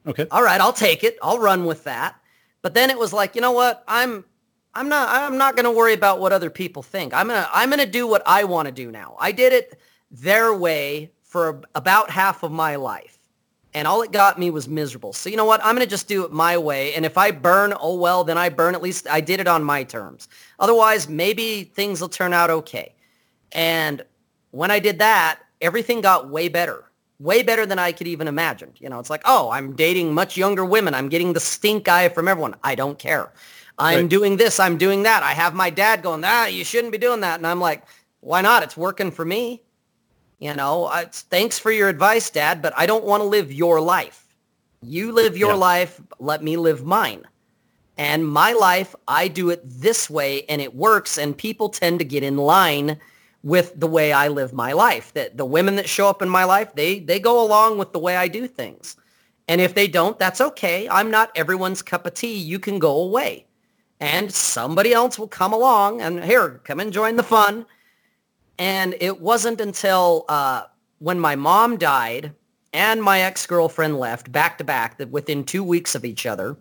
Okay. All right, I'll take it. I'll run with that. But then it was like, you know what? I'm I'm not I'm not going to worry about what other people think. I'm going to I'm going to do what I want to do now. I did it their way for about half of my life. And all it got me was miserable. So you know what? I'm going to just do it my way. And if I burn, oh well, then I burn. At least I did it on my terms. Otherwise, maybe things will turn out okay. And when I did that, everything got way better, way better than I could even imagine. You know, it's like, oh, I'm dating much younger women. I'm getting the stink eye from everyone. I don't care. I'm right. doing this. I'm doing that. I have my dad going, ah, you shouldn't be doing that. And I'm like, why not? It's working for me. You know, I, thanks for your advice, Dad, but I don't want to live your life. You live your yeah. life. Let me live mine. And my life, I do it this way and it works and people tend to get in line with the way I live my life. That the women that show up in my life, they they go along with the way I do things. And if they don't, that's okay. I'm not everyone's cup of tea. You can go away. And somebody else will come along and here, come and join the fun. And it wasn't until uh, when my mom died and my ex-girlfriend left back to back that within two weeks of each other,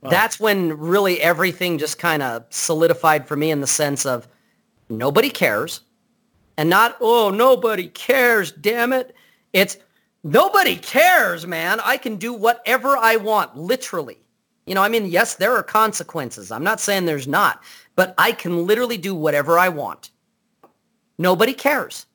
wow. that's when really everything just kind of solidified for me in the sense of nobody cares and not, oh, nobody cares, damn it. It's nobody cares, man. I can do whatever I want, literally. You know, I mean, yes, there are consequences. I'm not saying there's not, but I can literally do whatever I want. Nobody cares.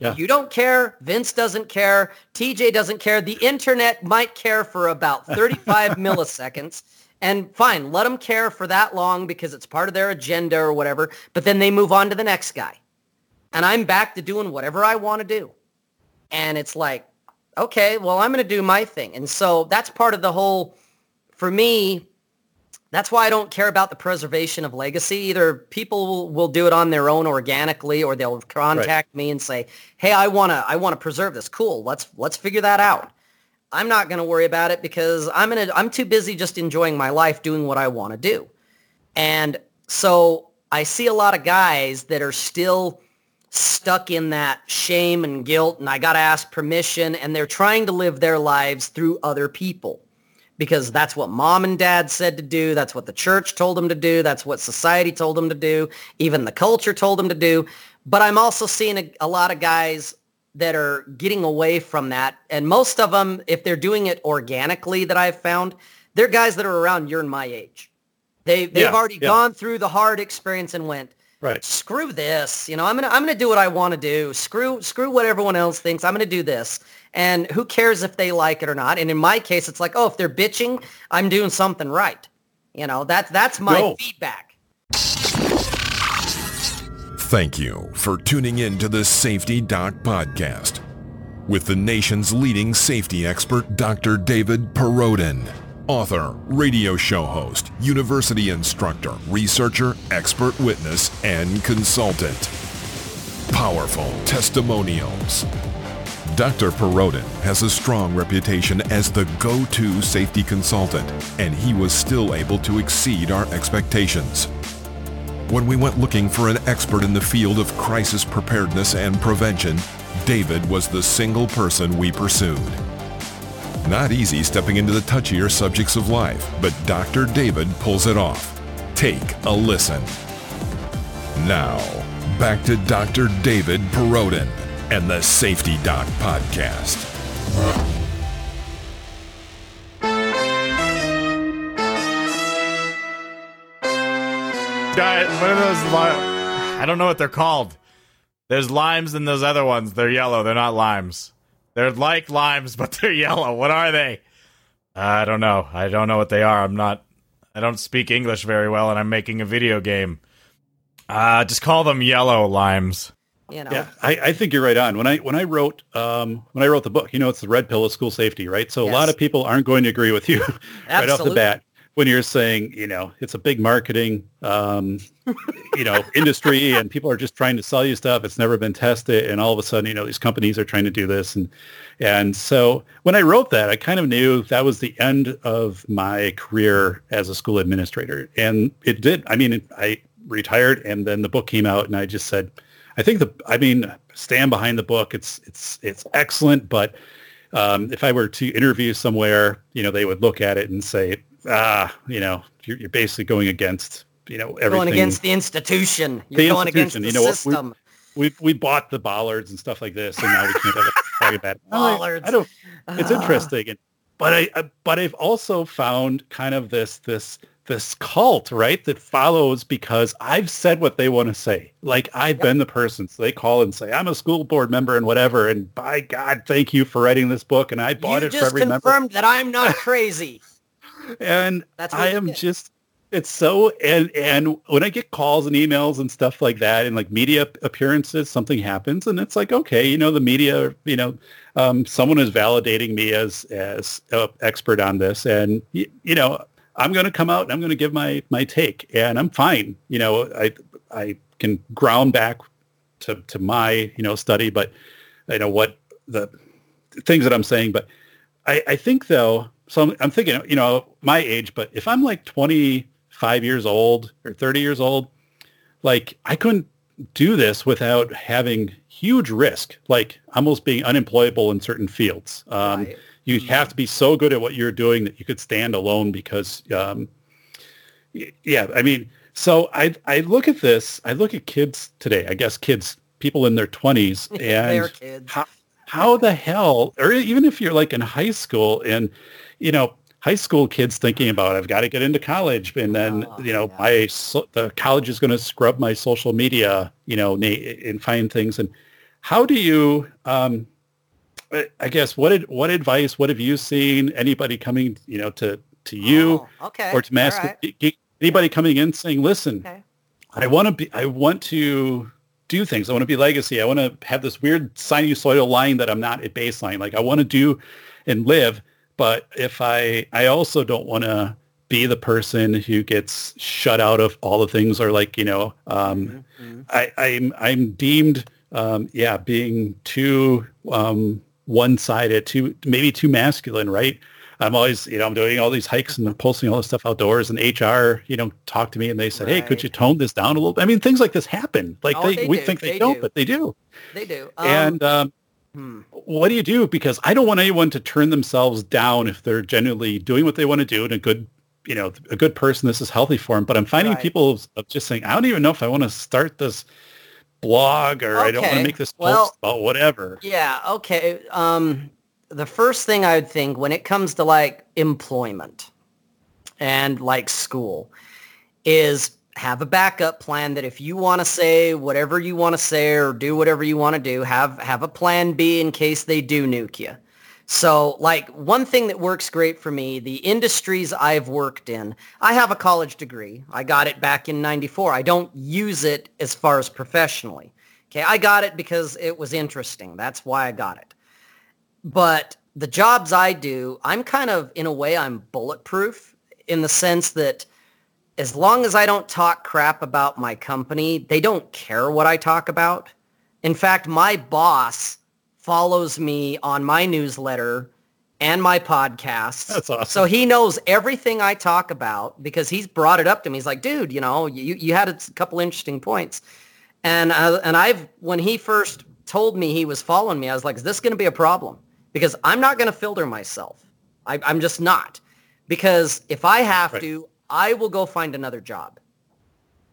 Yeah. You don't care. Vince doesn't care. TJ doesn't care. The internet might care for about 35 milliseconds. And fine, let them care for that long because it's part of their agenda or whatever. But then they move on to the next guy and I'm back to doing whatever I want to do. And it's like, okay, well, I'm going to do my thing. And so that's part of the whole, for me, that's why I don't care about the preservation of legacy. Either people will do it on their own organically or they'll contact right. me and say, hey, I want to, I want to preserve this. Cool. Let's, let's figure that out. I'm not going to worry about it because I'm to, I'm too busy just enjoying my life doing what I want to do. And so I see a lot of guys that are still stuck in that shame and guilt and I got to ask permission and they're trying to live their lives through other people because that's what mom and dad said to do. That's what the church told them to do. That's what society told them to do. Even the culture told them to do. But I'm also seeing a, a lot of guys that are getting away from that. And most of them, if they're doing it organically that I've found, they're guys that are around your and my age. They, they've yeah, already yeah. gone through the hard experience and went, Right. Screw this. You know, I'm gonna I'm gonna do what I want to do. Screw screw what everyone else thinks. I'm gonna do this. And who cares if they like it or not? And in my case, it's like, oh, if they're bitching, I'm doing something right. You know, that's that's my Go. feedback. Thank you for tuning in to the Safety Doc Podcast with the nation's leading safety expert, Dr. David Perrodin author, radio show host, university instructor, researcher, expert witness, and consultant. Powerful testimonials. Dr. Perrodin has a strong reputation as the go-to safety consultant, and he was still able to exceed our expectations. When we went looking for an expert in the field of crisis preparedness and prevention, David was the single person we pursued. Not easy stepping into the touchier subjects of life, but Dr. David pulls it off. Take a listen. Now, back to Dr. David Perrodin and the Safety Doc Podcast. Diet, what are those? Li- I don't know what they're called. There's limes and those other ones. They're yellow. They're not limes. They're like limes, but they're yellow. What are they? I don't know. I don't know what they are. I'm not. I don't speak English very well, and I'm making a video game. Uh, just call them yellow limes. You know, Yeah, I, I think you're right on. When I when I wrote um, when I wrote the book, you know, it's the red pill of school safety, right? So a lot of people aren't going to agree with you right off the bat when you're saying, you know, it's a big marketing, um, you know, industry, and people are just trying to sell you stuff. It's never been tested, and all of a sudden, you know, these companies are trying to do this, and and so when I wrote that, I kind of knew that was the end of my career as a school administrator, and it did. I mean, I retired, and then the book came out, and I just said. I think the, I mean, stand behind the book. It's, it's, it's excellent. But um, if I were to interview somewhere, you know, they would look at it and say, ah, you know, you're, you're basically going against, you know, everything. going against the institution. You're The going against the you know what, we- system. we, we bought the bollards and stuff like this, and now we can't talk about it. No, I- I don't, it's Ah. interesting. And, but I, but I've also found kind of this, this, this cult, right, that follows because I've said what they want to say. Like I've been the person, so they call and say, I'm a school board member and whatever. And by God, thank you for writing this book. And I bought you it for just every member. confirmed that I'm not crazy. And That's I am just, it's so, and, and when I get calls and emails and stuff like that and like media appearances, something happens and it's like, okay, you know, the media, you know, um, someone is validating me as, as an expert on this. And, y- you know, I'm going to come out and I'm going to give my, my take and I'm fine. You know, I, I can ground back to, to my, you know, study, but you know what the things that I'm saying, but I, I think though, so I'm, I'm thinking, you know, my age, but if I'm like 25 years old or 30 years old, like I couldn't do this without having huge risk, like almost being unemployable in certain fields. Um, Right. You have to be so good at what you're doing that you could stand alone because, um, yeah, I mean, so I, I look at this, I look at kids today, I guess kids, people in their 20s They're and kids. how, how the hell, or even if you're like in high school and, you know, high school kids thinking about, I've got to get into college. And then, Oh, you know, yeah. my, so, the college is going to scrub my social media, you know, and find things. And how do you, um, I- guess, what, did, what advice, what have you seen anybody coming, you know, to, to you Oh, okay. or to mask right. anybody coming in saying, listen, Okay. I want to be, I want to do things. I want to be legacy. I want to have this weird sinusoidal line that I'm not at baseline. Like I want to do and live. But if I, I also don't want to be the person who gets shut out of all the things or like, you know, um, Mhm. I, I'm, I'm deemed, um, yeah, being too, um, one-sided, too, maybe too masculine, right? I'm always, you know, I'm doing all these hikes and posting all this stuff outdoors and HR, you know, talk to me and they said, hey, could you tone this down a little bit? I mean, things like this happen. Like Oh, they, they we think they, They don't, do. but they do. They do. Um, and um, hmm. what do you do? Because I don't want anyone to turn themselves down if they're genuinely doing what they want to do and a good, you know, a good person. This is healthy for them. But I'm finding Right. people of just saying, I don't even know if I want to start this blog or I don't want to make this Well, post about whatever. Yeah, okay. Um, the first thing I would think when it comes to like employment and like school is have a backup plan that if you want to say whatever you want to say or do whatever you want to do, have have a plan B in case they do nuke you. So like one thing that works great for me, the industries I've worked in, I have a college degree. I got it back in 94. I don't use it as far as professionally. Okay, I got it because it was interesting. That's why I got it. But the jobs I do, I'm kind of, in a way, I'm bulletproof in the sense that as long as I don't talk crap about my company, they don't care what I talk about. In fact, my boss follows me on my newsletter and my podcast. That's awesome. So he knows everything I talk about because he's brought it up to me. He's like, dude, you know, you, you had a couple interesting points. And, uh, and I've, when he first told me he was following me, I was like, is this going to be a problem? Because I'm not going to filter myself. I, I'm just not. Because if I have Right. to, I will go find another job.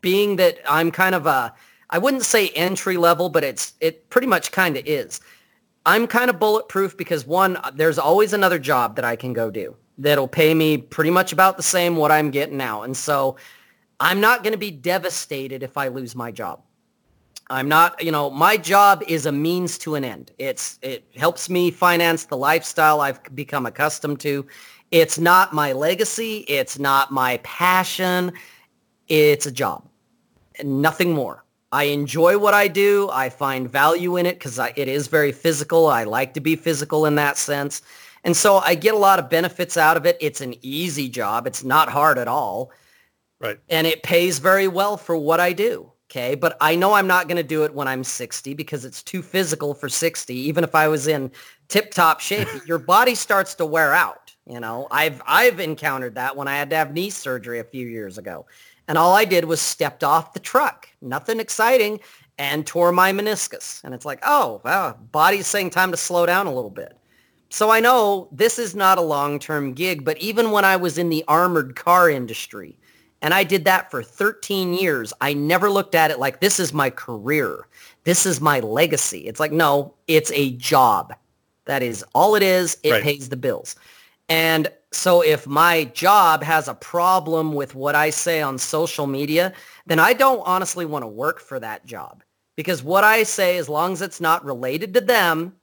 being that I'm kind of a, I wouldn't say entry level, but it's it pretty much kind of is. I'm kind of bulletproof because one, there's always another job that I can go do that'll pay me pretty much about the same what I'm getting now, and so I'm not going to be devastated if I lose my job. I'm not, you know, my job is a means to an end. It's it helps me finance the lifestyle I've become accustomed to. It's not my legacy, it's not my passion. It's a job. Nothing more. I enjoy what I do. I find value in it because it is very physical. I like to be physical in that sense. And so I get a lot of benefits out of it. It's an easy job. It's not hard at all. Right. And it pays very well for what I do. Okay. But I know I'm not going to do it when I'm 60 because it's too physical for 60. Even if I was in tip top shape, your body starts to wear out. You know, I've, I've encountered that when I had to have knee surgery a few years ago. And all I did was stepped off the truck. Nothing exciting and tore my meniscus. And it's like, oh, wow, body's saying time to slow down a little bit. So I know this is not a long-term gig, but even when I was in the armored car industry, and I did that for 13 years, I never looked at it like this is my career. This is my legacy. It's like, no, it's a job. That is all it is. It Right. pays the bills. And so if my job has a problem with what I say on social media, then I don't honestly want to work for that job. Because what I say, as long as it's not related to them,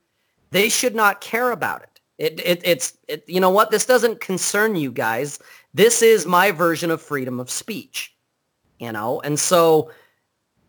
they should not care about it. It, it it's it, you know what? This doesn't concern you guys. This is my version of freedom of speech. You know, and so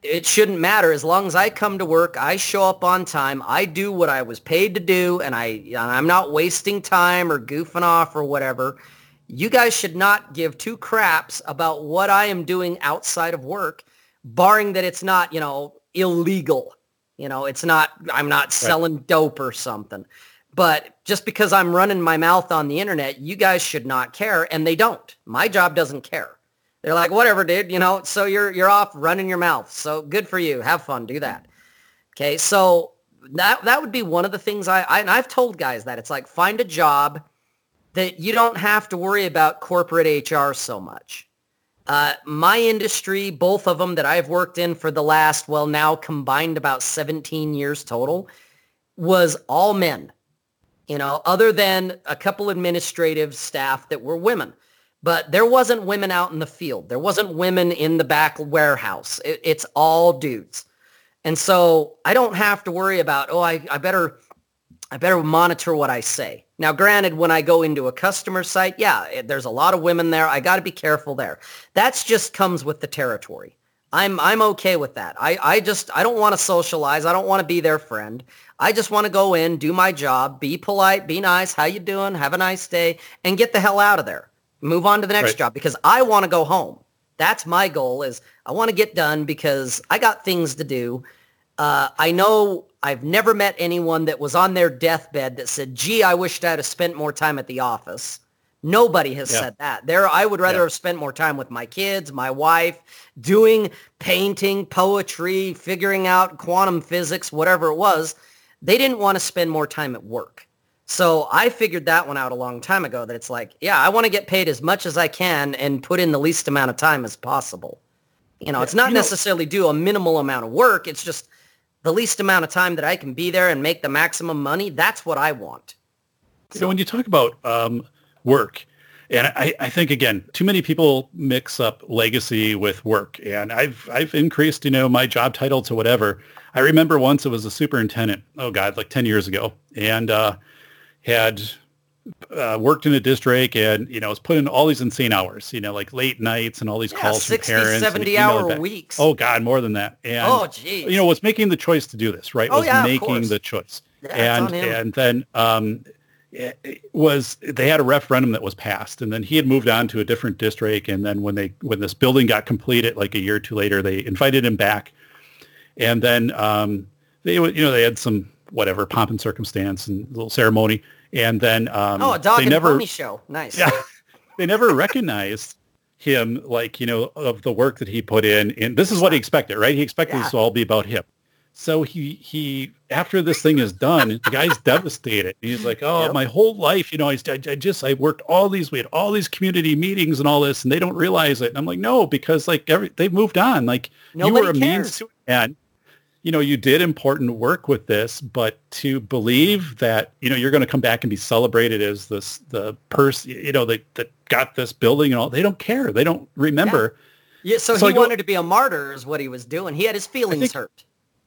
it shouldn't matter as long as I come to work, I show up on time, I do what I was paid to do, and I I'm not wasting time or goofing off or whatever. You guys should not give two craps about what I am doing outside of work, barring that it's not, you know, illegal. You know, it's not I'm not selling dope or something. But just because I'm running my mouth on the internet, you guys should not care, and they don't. My job doesn't care. They're like, whatever, dude, you know, so you're you're off running your mouth. So good for you. Have fun. Do that. Okay. So that that would be one of the things I, I and I've told guys that it's like find a job that you don't have to worry about corporate HR so much. Uh, my industry, both of them that I've worked in for the last, well, now combined about 17 years total, was all men. You know, other than a couple administrative staff that were women but there wasn't women out in the field. There wasn't women in the back warehouse. It, it's all dudes. And so I don't have to worry about, oh, I, I better, I better monitor what I say. Now, granted, when I go into a customer site, yeah, it- there's a lot of women there. I got to be careful there. That's just comes with the territory. I'm, I'm okay with that. I, I just, I don't want to socialize. I don't want to be their friend. I just want to go in, do my job, be polite, be nice. How you doing? Have a nice day and get the hell out of there move on to the next Right. job because I want to go home. That's my goal is I want to get done because I got things to do. Uh, I know I've never met anyone that was on their deathbed that said, gee, I wished I'd have spent more time at the office. Nobody has Yeah. said that. There, I would rather Yeah. have spent more time with my kids, my wife, doing painting, poetry, figuring out quantum physics, whatever it was. They didn't want to spend more time at work. So I figured that one out a long time ago that it's like, yeah, I want to get paid as much as I can and put in the least amount of time as possible. You know, it's not you know- necessarily do a minimal amount of work. It's just the least amount of time that I can be there and make the maximum money. That's what I want. So when you talk about um, work, and I, I think again, too many people mix up legacy with work. And I've I've increased, you know, my job title to whatever. I remember once it was a superintendent. Oh God, like ten years ago, and uh, had uh, worked in a district and you know was put in all these insane hours. You know, like late nights and all these Yeah, calls 60, from parents. 70 and hour back. weeks. Oh God, more than that. And Oh, geez. you know, was making the choice to do this, right? Oh, was yeah, making the choice. Yeah, and and then um, it was they had a referendum that was passed, and then he had moved on to a different district. And then when they when this building got completed, like a year or two later, they invited him back, and then um, they would- you know they had some whatever pomp and circumstance and little ceremony, and then um, Oh, a dog they and never pony show. Nice. yeah, they never recognized him like you know of the work that he put in and this is what he expected right he expected Yeah. this to all be about him so he he after this thing is done, the guy's devastated. He's like, "Oh, yep. my whole life, you know, I, I just I worked all these we had all these community meetings and all this, and they don't realize it." And I'm like, "No, because like every they've moved on. Like Nobody you were a cares. means to and you know, you did important work with this, but to believe that, you know, you're going to come back and be celebrated as this, the person, you know, that, that got this building and all, they don't care. They don't remember. Yeah, so, So he I go- wanted to be a martyr is what he was doing. He had his feelings think- hurt.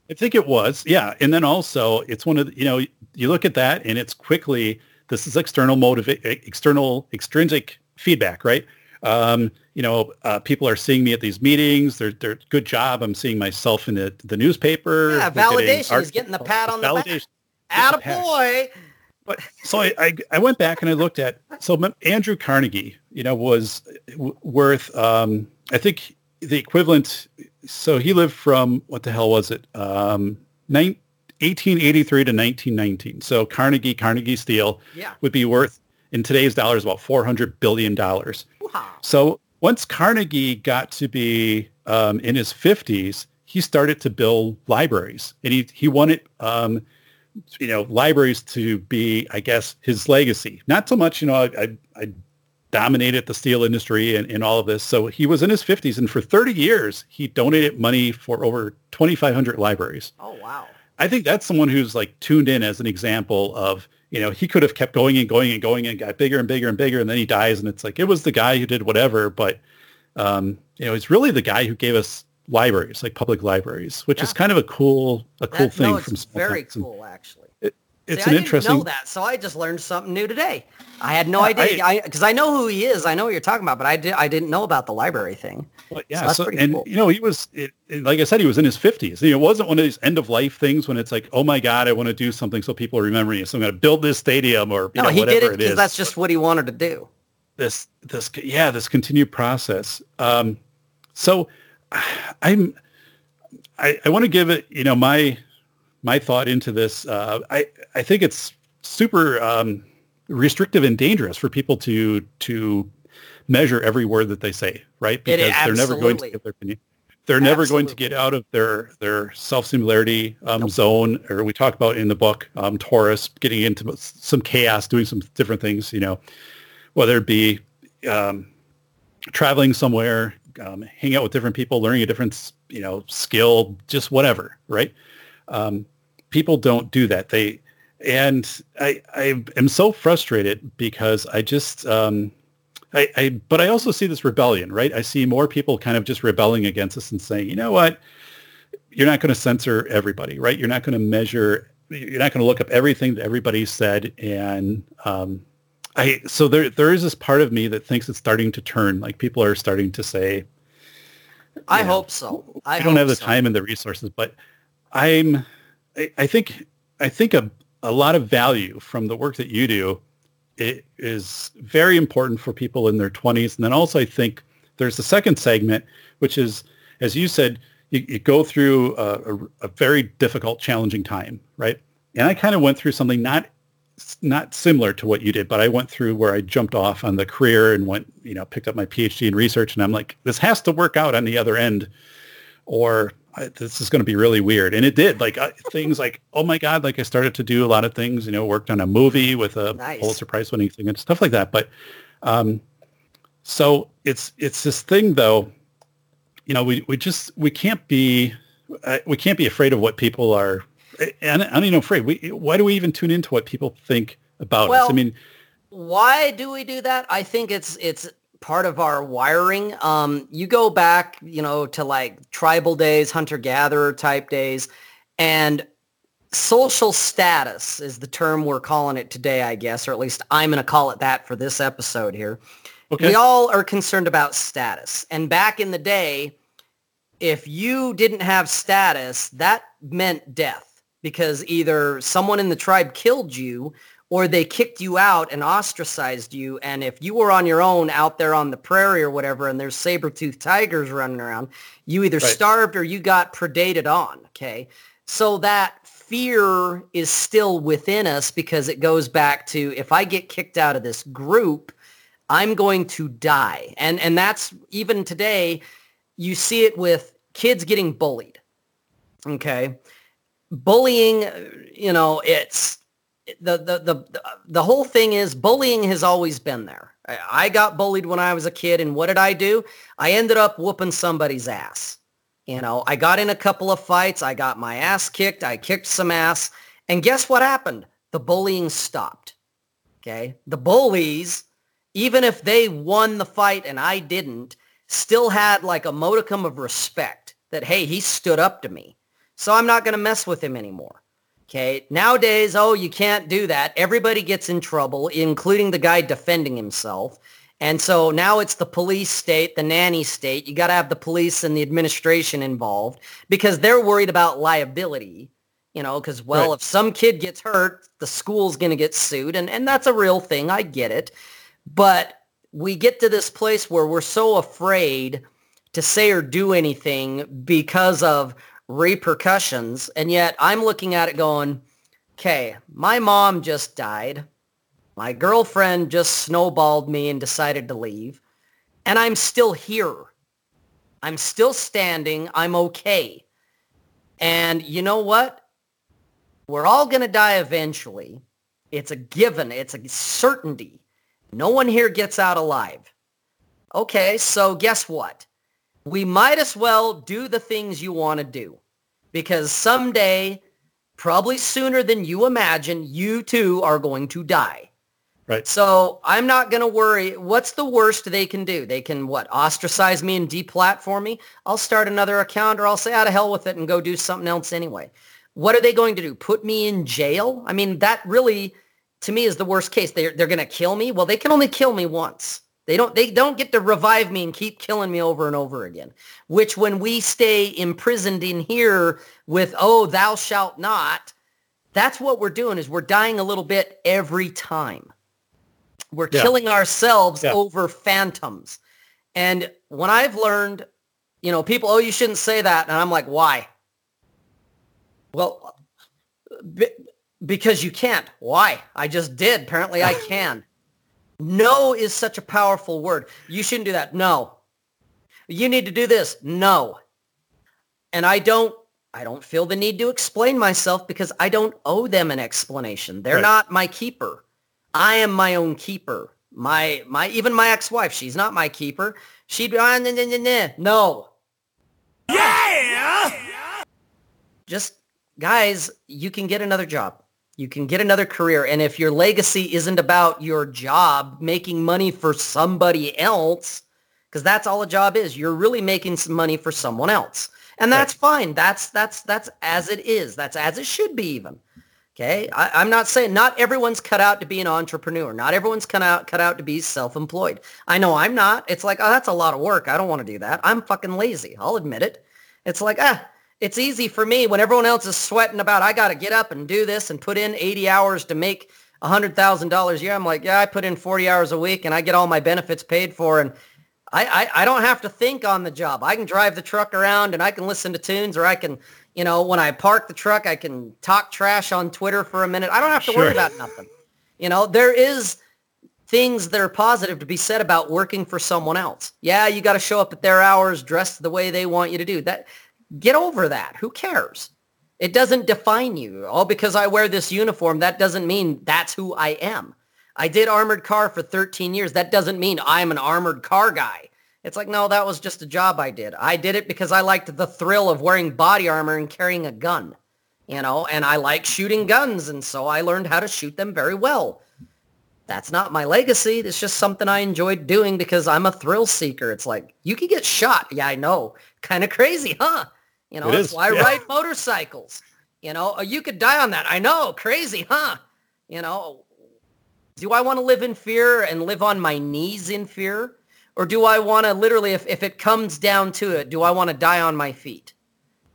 I think it was, yeah. And then also, it's one of the, you know, you look at that, and it's quickly this is external motive, external extrinsic feedback, right? Um, you know, uh, people are seeing me at these meetings. They're, they're good job. I'm seeing myself in the, the newspaper. Yeah, getting validation. He's getting the pat on the back. validation. Atta pat. boy. But so I, I, I went back and I looked at so Andrew Carnegie, you know, was w- worth um, I think the equivalent. So he lived from what the hell was it? Um, nine, 1883 to 1919. So Carnegie, Carnegie Steel Yeah. would be worth in today's dollars about 400 billion dollars. Wow. So once Carnegie got to be um, in his 50s, he started to build libraries, and he he wanted um, you know libraries to be, I guess, his legacy. Not so much, you know, I, I, I dominated the steel industry and, and all of this. So he was in his 50s, and for 30 years, he donated money for over 2,500 libraries. Oh, wow. I think that's someone who's like tuned in as an example of, you know, he could have kept going and going and going and got bigger and bigger and bigger. And then he dies. And it's like, it was the guy who did whatever. But, um, you know, he's really the guy who gave us libraries, like public libraries, which is kind of a cool, a cool That- thing no, it's from very cool, actually. It's See, an I didn't know that, so I just learned something new today. I had no Yeah, idea, I because I, know who he is. I know what you're talking about, but I did I didn't know about the library thing. Well, yeah, that's so, pretty and cool. you know, he was it, it- like I said, he was in his fifties. You know, it wasn't one of these end of life things when it's like, oh my god, I want to do something so people remember me. So I'm going to build this stadium or you No, know, he whatever did it it because that's just what he wanted to do. this this yeah this continued process. Um, so I'm I, I want to give it you know my my thought into this. Uh, I I think it's super um, restrictive and dangerous for people to to measure every word that they say, right? Because they're never going to absolutely. give their opinion. They're never going to get out of their their self similarity um, zone, or we talk about in the book um, Taurus getting into some chaos, doing some different things. You know, whether it be um, traveling somewhere, um, hang out with different people, learning a different, you know, skill, just whatever, right? Um, people don't do that. They, and I, I am so frustrated because I just, um, I, I, but I also see this rebellion, right? I see more people kind of just rebelling against us and saying, you know what, you're not going to censor everybody, right? You're not going to measure, you're not going to look up everything that everybody said. And, um, I, so there, there is this part of me that thinks it's starting to turn, like people are starting to say, I hope so. I, I don't have the so. time and the resources, but I'm, I, I think, I think a, a lot of value from the work that you do it is very important for people in their 20s. And then also I think there's the second segment, which is, as you said, you, you go through a, a, a very difficult, challenging time, right? And I kind of went through something not not similar to what you did, but I went through where I jumped off on the career and went, you know, picked up my PhD in research, and I'm like, this has to work out on the other end, or I, this is going to be really weird. And it did. Like uh, things like, oh my god, like I started to do a lot of things. You know, worked on a movie with a Nice. Pulitzer Prize winning thing and stuff like that. But um, so it's it's this thing though. You know, we we just we can't be uh, we can't be afraid of what people are. And I'm even afraid. We, why do we even tune into what people think about us? I mean, Why do we do that? I think it's it's part of our wiring. Um, you go back, you know, to like tribal days, hunter gatherer type days, and social status is the term we're calling it today, I guess, or at least I'm going to call it that for this episode here. okay. We all are concerned about status. And back in the day, if you didn't have status, that meant death because either someone in the tribe killed you or they kicked you out and ostracized you. And if you were on your own out there on the prairie or whatever, and there's saber-toothed tigers running around, you either Right. starved or you got predated on. Okay. So that fear is still within us because it goes back to if I get kicked out of this group, I'm going to die. And and that's even today you see it with kids getting bullied. Okay? bullying, you know, it's the, the, the, the whole thing is bullying has always been there. I, got bullied when I was a kid and what did I do? I ended up whooping somebody's ass. You know, I got in a couple of fights. I got my ass kicked. I kicked some ass. And guess what happened? The bullying stopped. Okay. The bullies, even if they won the fight and I didn't, still had like a modicum of respect that, hey, he stood up to me. So I'm not going to mess with him anymore. Okay. Nowadays, oh, you can't do that. Everybody gets in trouble, including the guy defending himself. And so now it's the police state, the nanny state. You got to have the police and the administration involved because they're worried about liability, you know, because, well, right. if some kid gets hurt, the school's going to get sued. And, and that's a real thing. I get it. But we get to this place where we're so afraid to say or do anything because of repercussions. And yet I'm looking at it going, okay, my mom just died. My girlfriend just snowballed me and decided to leave. And I'm still here. I'm still standing. I'm okay. And you know what? We're all going to die eventually. It's a given. It's a certainty. No one here gets out alive. Okay, so guess what? We might as well do the things you want to do because someday, probably sooner than you imagine, you too are going to die. Right. So I'm not going to worry. What's the worst they can do? They can what? Ostracize me and deplatform me? I'll start another account or I'll say out of hell with it and go do something else anyway. What are they going to do? Put me in jail? I mean, that really to me is the worst case. They're they're going to kill me. Well, they can only kill me once. They don't they don't get to revive me and keep killing me over and over again. Which when we stay imprisoned in here with oh thou shalt not, that's what we're doing is we're dying a little bit every time. We're yeah. killing ourselves yeah. over phantoms. And when I've learned, you know, people, oh, you shouldn't say that. And I'm like, why? Well, uh, because you can't. Why? I just did. Apparently I can. No is such a powerful word. You shouldn't do that. No. You need to do this. No. And I don't I don't feel the need to explain myself because I don't owe them an explanation. They're right. not my keeper. I am my own keeper. My my even my ex-wife, she's not my keeper. She'd be ah, nah, nah, nah, no. Yeah. Just guys, you can get another job. You can get another career. And if your legacy isn't about your job making money for somebody else, because that's all a job is, you're really making some money for someone else. And that's right. fine. That's that's that's as it is. That's as it should be even. Okay. I, am not saying not everyone's cut out to be an entrepreneur. Not everyone's cut out cut out to be self-employed. I know I'm not. It's like, oh, that's a lot of work. I don't want to do that. I'm fucking lazy. I'll admit it. It's like, ah, it's easy for me when everyone else is sweating about I got to get up and do this and put in 80 hours to make $100,000 a year. I'm like, yeah, I put in 40 hours a week and I get all my benefits paid for and I, I, I don't have to think on the job. I can drive the truck around and I can listen to tunes or I can, you know, when I park the truck, I can talk trash on Twitter for a minute. I don't have to sure. worry about nothing. You know, there is things that are positive to be said about working for someone else. Yeah, you got to show up at their hours, dressed the way they want you to do. That Get over that. Who cares? It doesn't define you. All because I wear this uniform, that doesn't mean that's who I am. I did armored car for 13 years. That doesn't mean I'm an armored car guy. It's like, no, that was just a job I did. I did it because I liked the thrill of wearing body armor and carrying a gun, you know, and I like shooting guns. And so I learned how to shoot them very well. That's not my legacy. It's just something I enjoyed doing because I'm a thrill seeker. It's like, you could get shot. Yeah, I know. Kind of crazy, huh? You know, it that's is. why I ride motorcycles. You know, you could die on that. I know, crazy, huh? You know, do I want to live in fear and live on my knees in fear? Or do I want to literally, if, if it comes down to it, do I want to die on my feet?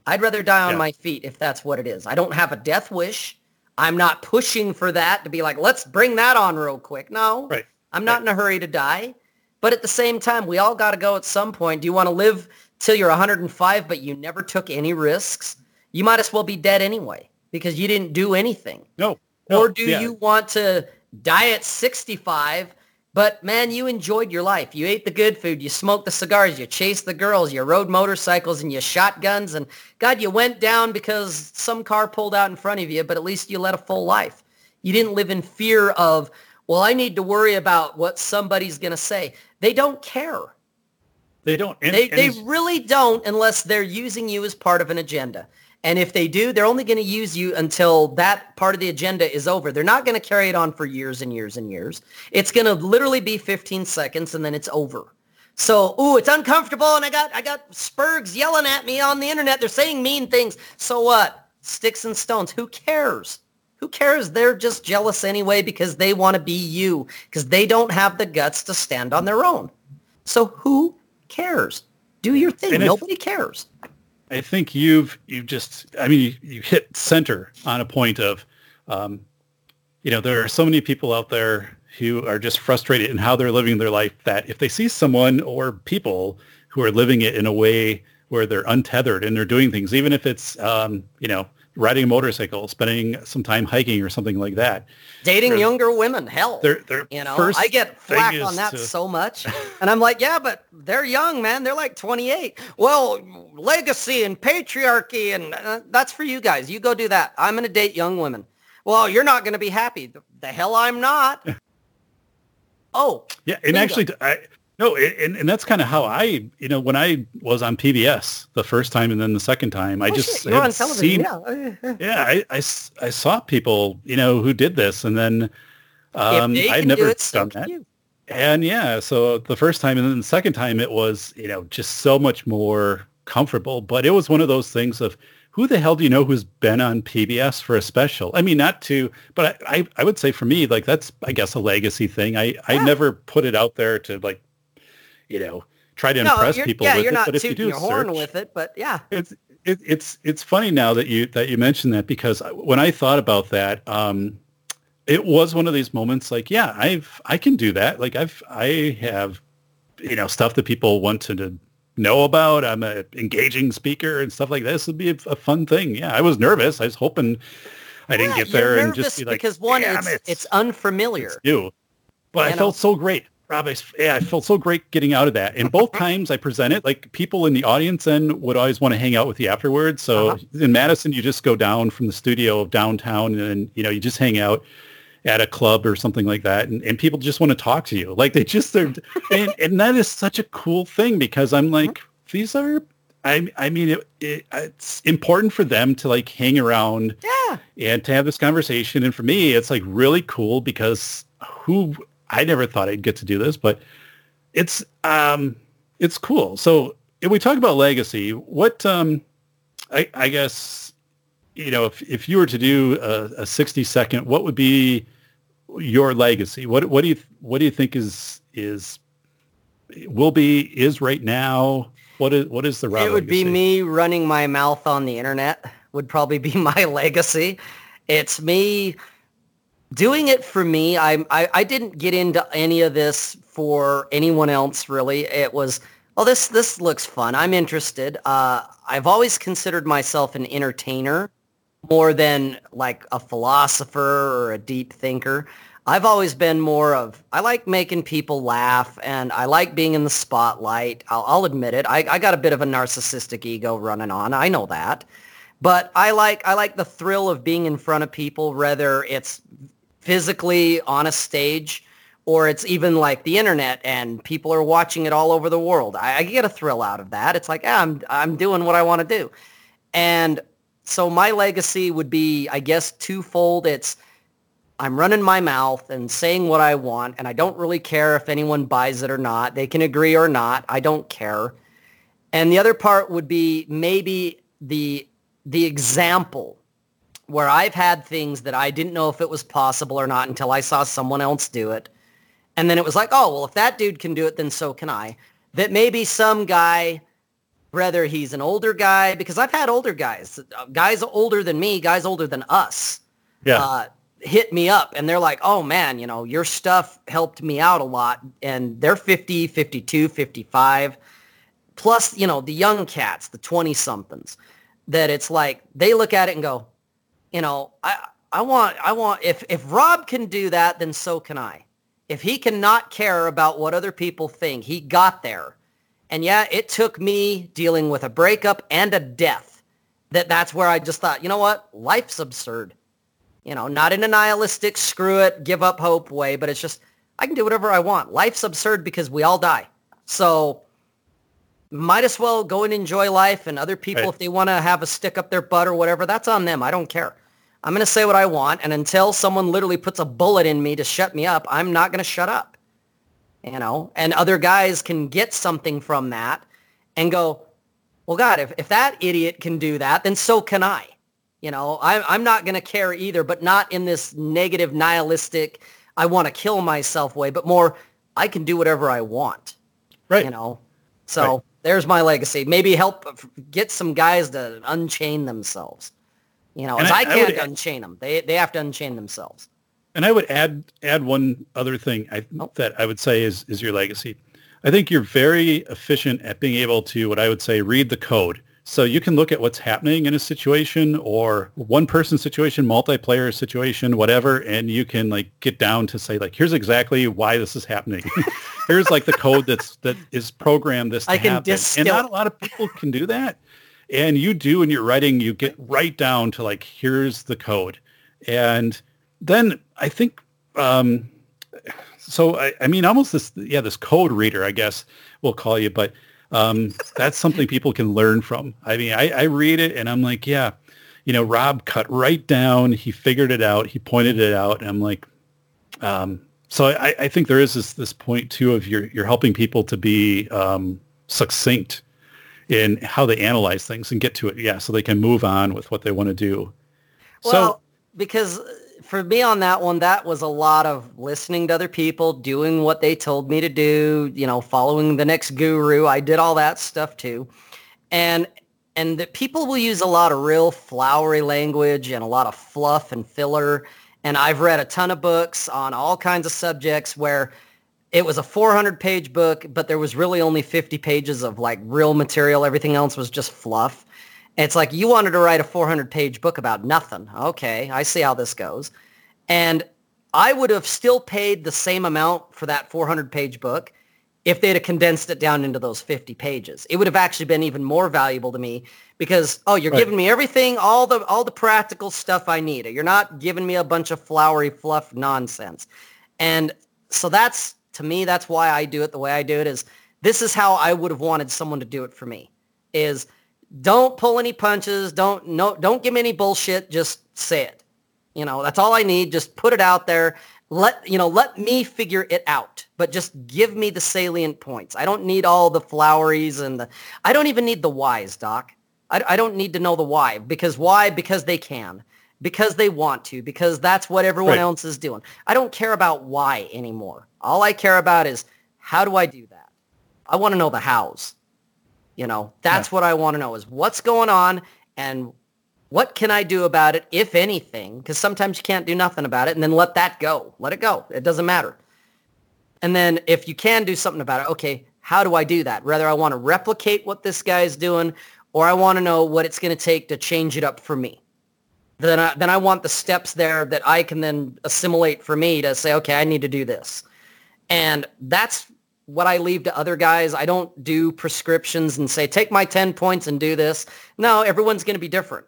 I'd rather die on yeah. my feet if that's what it is. I don't have a death wish. I'm not pushing for that to be like, let's bring that on real quick. No, right. I'm not right. in a hurry to die. But at the same time, we all got to go at some point. Do you want to live till you're 105, but you never took any risks, you might as well be dead anyway because you didn't do anything. No. no or do yeah. you want to die at 65, But man, you enjoyed your life. You ate the good food. You smoked the cigars. You chased the girls. You rode motorcycles and you shot guns. And God, you went down because some car pulled out in front of you, but at least you led a full life. You didn't live in fear of, well, I need to worry about what somebody's going to say. They don't care. They don't. And, they, and they really don't unless they're using you as part of an agenda. And if they do, they're only going to use you until that part of the agenda is over. They're not going to carry it on for years and years and years. It's going to literally be 15 seconds and then it's over. So, ooh, it's uncomfortable and I got I got spurgs yelling at me on the internet. They're saying mean things. So what? Sticks and stones. Who cares? Who cares? They're just jealous anyway because they want to be you because they don't have the guts to stand on their own. So who cares? Do your thing. And Nobody cares. I think you've you've just I mean you, you hit center on a point of um, you know there are so many people out there who are just frustrated in how they're living their life that if they see someone or people who are living it in a way where they're untethered and they're doing things even if it's um, you know riding a motorcycle spending some time hiking or something like that Dating younger women, hell. their their You know, first I get flack on that to- so much. And I'm like, yeah, but they're young, man. They're like 28. Well, legacy and patriarchy, and uh, that's for you guys. You go do that. I'm going to date young women. Well, you're not going to be happy. The, the hell I'm not. Oh, Yeah, and Bingo. actually, I no, and and that's kind of how I, you know, when I was on PBS the first time and then the second time, I oh, just shit, you're on television. seen- yeah. yeah, I, I I saw people, you know, who did this, and then um, I'd never do it, done can that. you. And yeah, so the first time and then the second time, it was, you know, just so much more comfortable. But it was one of those things of who the hell do you know who's been on PBS for a special? I mean, not to, but I, I, I would say for me, like that's, I guess, a legacy thing. I, I never put it out there to like, you know, try to No, impress people yeah, with it. But if you do your horn with it, but yeah. it's it, it's it's funny now that you that you mentioned that because when I thought about that, um, it was one of these moments like, yeah, I've I can do that. Like I've I have you know stuff that people want to, know about. I'm a engaging speaker and stuff like this. This would be a, a fun thing. Yeah, I was nervous. I was hoping I didn't Yeah, get there and just be like, because one, "Damn it's, it, it's unfamiliar. it's you. But I felt so great. Rob, I, yeah, I felt so great getting out of that. And both times I presented, like people in the audience then would always want to hang out with you afterwards. So Uh-huh. in Madison, you just go down from the studio of downtown and, you know, you just hang out at a club or something like that. And, and people just want to talk to you. Like they just, they're, and, and that is such a cool thing because I'm like, these are, I, I mean, it, it, it's important for them to like hang around Yeah. and to have this conversation. And for me, it's like really cool because who I never thought I'd get to do this, but it's um it's cool. So if we talk about legacy, what um I, I guess you know if if you were to do a, a sixty second, what would be your legacy? What what do you what do you think is is will be is right now? What is what is the Rob it would be me running my mouth on the internet would probably be my legacy it's me doing it for me I, I i didn't get into any of this for anyone else really it was oh this this looks fun i'm interested uh i've always considered myself an entertainer more than like a philosopher or a deep thinker. I've always been more of, I like making people laugh and I like being in the spotlight. I'll, I'll admit it. I, I got a bit of a narcissistic ego running on. I know that. But I like, I like the thrill of being in front of people, whether it's physically on a stage or it's even like the internet and people are watching it all over the world. I, I get a thrill out of that. It's like, ah, I'm, I'm doing what I want to do. And so my legacy would be, I guess, twofold. It's I'm running my mouth and saying what I want, and I don't really care if anyone buys it or not. They can agree or not. I don't care. And the other part would be maybe the the example where I've had things that I didn't know if it was possible or not until I saw someone else do it. And then it was like, oh, well, if that dude can do it, then so can I. That maybe some guy whether he's an older guy, because I've had older guys, guys older than me, guys older than us, Yeah. uh, hit me up and they're like, oh man, you know, your stuff helped me out a lot. And they're 50, 52, 55, plus, you know, the young cats, the 20 somethings that it's like, they look at it and go, you know, I, I want, I want, if, if Rob can do that, then so can I. if he cannot care about what other people think, he got there. And yeah, it took me dealing with a breakup and a death that that's where I just thought, you know what? Life's absurd. You know, not in a nihilistic, screw it, give up hope way, but it's just, I can do whatever I want. Life's absurd because we all die. So might as well go and enjoy life and other people, Right. if they want to have a stick up their butt or whatever, that's on them. I don't care. I'm going to say what I want. And until someone literally puts a bullet in me to shut me up, I'm not going to shut up. You know, and other guys can get something from that and go, well, God, if, if that idiot can do that, then so can I. You know, I'm, I'm not going to care either, but not in this negative, nihilistic, I want to kill myself way, but more, I can do whatever I want Right. you know so Right. There's my legacy maybe help get some guys to unchain themselves you know as I- I, I can't would- unchain them they they have to unchain themselves And I would add add one other thing I, Oh. that I would say is is your legacy. I think you're very efficient at being able to what I would say read the code. So you can look at what's happening in a situation or one person situation, multiplayer situation, whatever, and you can like get down to say like, here's exactly why this is happening. here's like the code that's that is programmed this to I can happen. distill- And not a lot of people can do that. And you do in your writing, you get right down to like, here's the code. And then I think um, so I, I mean almost this yeah this code reader I guess we'll call you but um, that's something people can learn from. I mean I, I read it and I'm like yeah you know Rob cut right down. He figured it out. He pointed it out. And I'm like um, so I, I think there is this this point too of you're you're helping people to be um, succinct in how they analyze things and get to it. Yeah. So they can move on with what they want to do. Well so because for me on that one that was a lot of listening to other people doing what they told me to do you know following the next guru. I did all that stuff too. And and that people will use a lot of real flowery language and a lot of fluff and filler. And i've read a ton of books on all kinds of subjects where it was a 400 page book but there was really only 50 pages of like real material. Everything else was just fluff it's like you wanted to write a 400 page book about nothing. Okay, I see how this goes. And I would have still paid the same amount for that 400 page book if they'd have condensed it down into those 50 pages. It would have actually been even more valuable to me because, oh, you're Right. giving me everything, all the, all the practical stuff I need. You're not giving me a bunch of flowery fluff nonsense. And so that's, to me, that's why I do it the way I do it is this is how I would have wanted someone to do it for me is don't pull any punches. Don't no don't give me any bullshit. Just say it. You know, that's all I need. Just put it out there. Let you know, let me figure it out. But just give me the salient points. I don't need all the floweries and the I don't even need the whys, Doc. I, I don't need to know the why. Because why? Because they can. Because they want to. Because that's what everyone Right. else is doing. I don't care about why anymore. All I care about is how do I do that? I want to know the hows. You know, that's what I want to know is what's going on and what can I do about it, if anything? Because sometimes you can't do nothing about it and then let that go. Let it go. It doesn't matter. And then if you can do something about it, okay, how do I do that? Whether I want to replicate what this guy is doing or I want to know what it's going to take to change it up for me. Then I, then I want the steps there that I can then assimilate for me to say, okay, I need to do this. And that's what I leave to other guys. I don't do prescriptions and say, take my 10 points and do this. No, everyone's going to be different.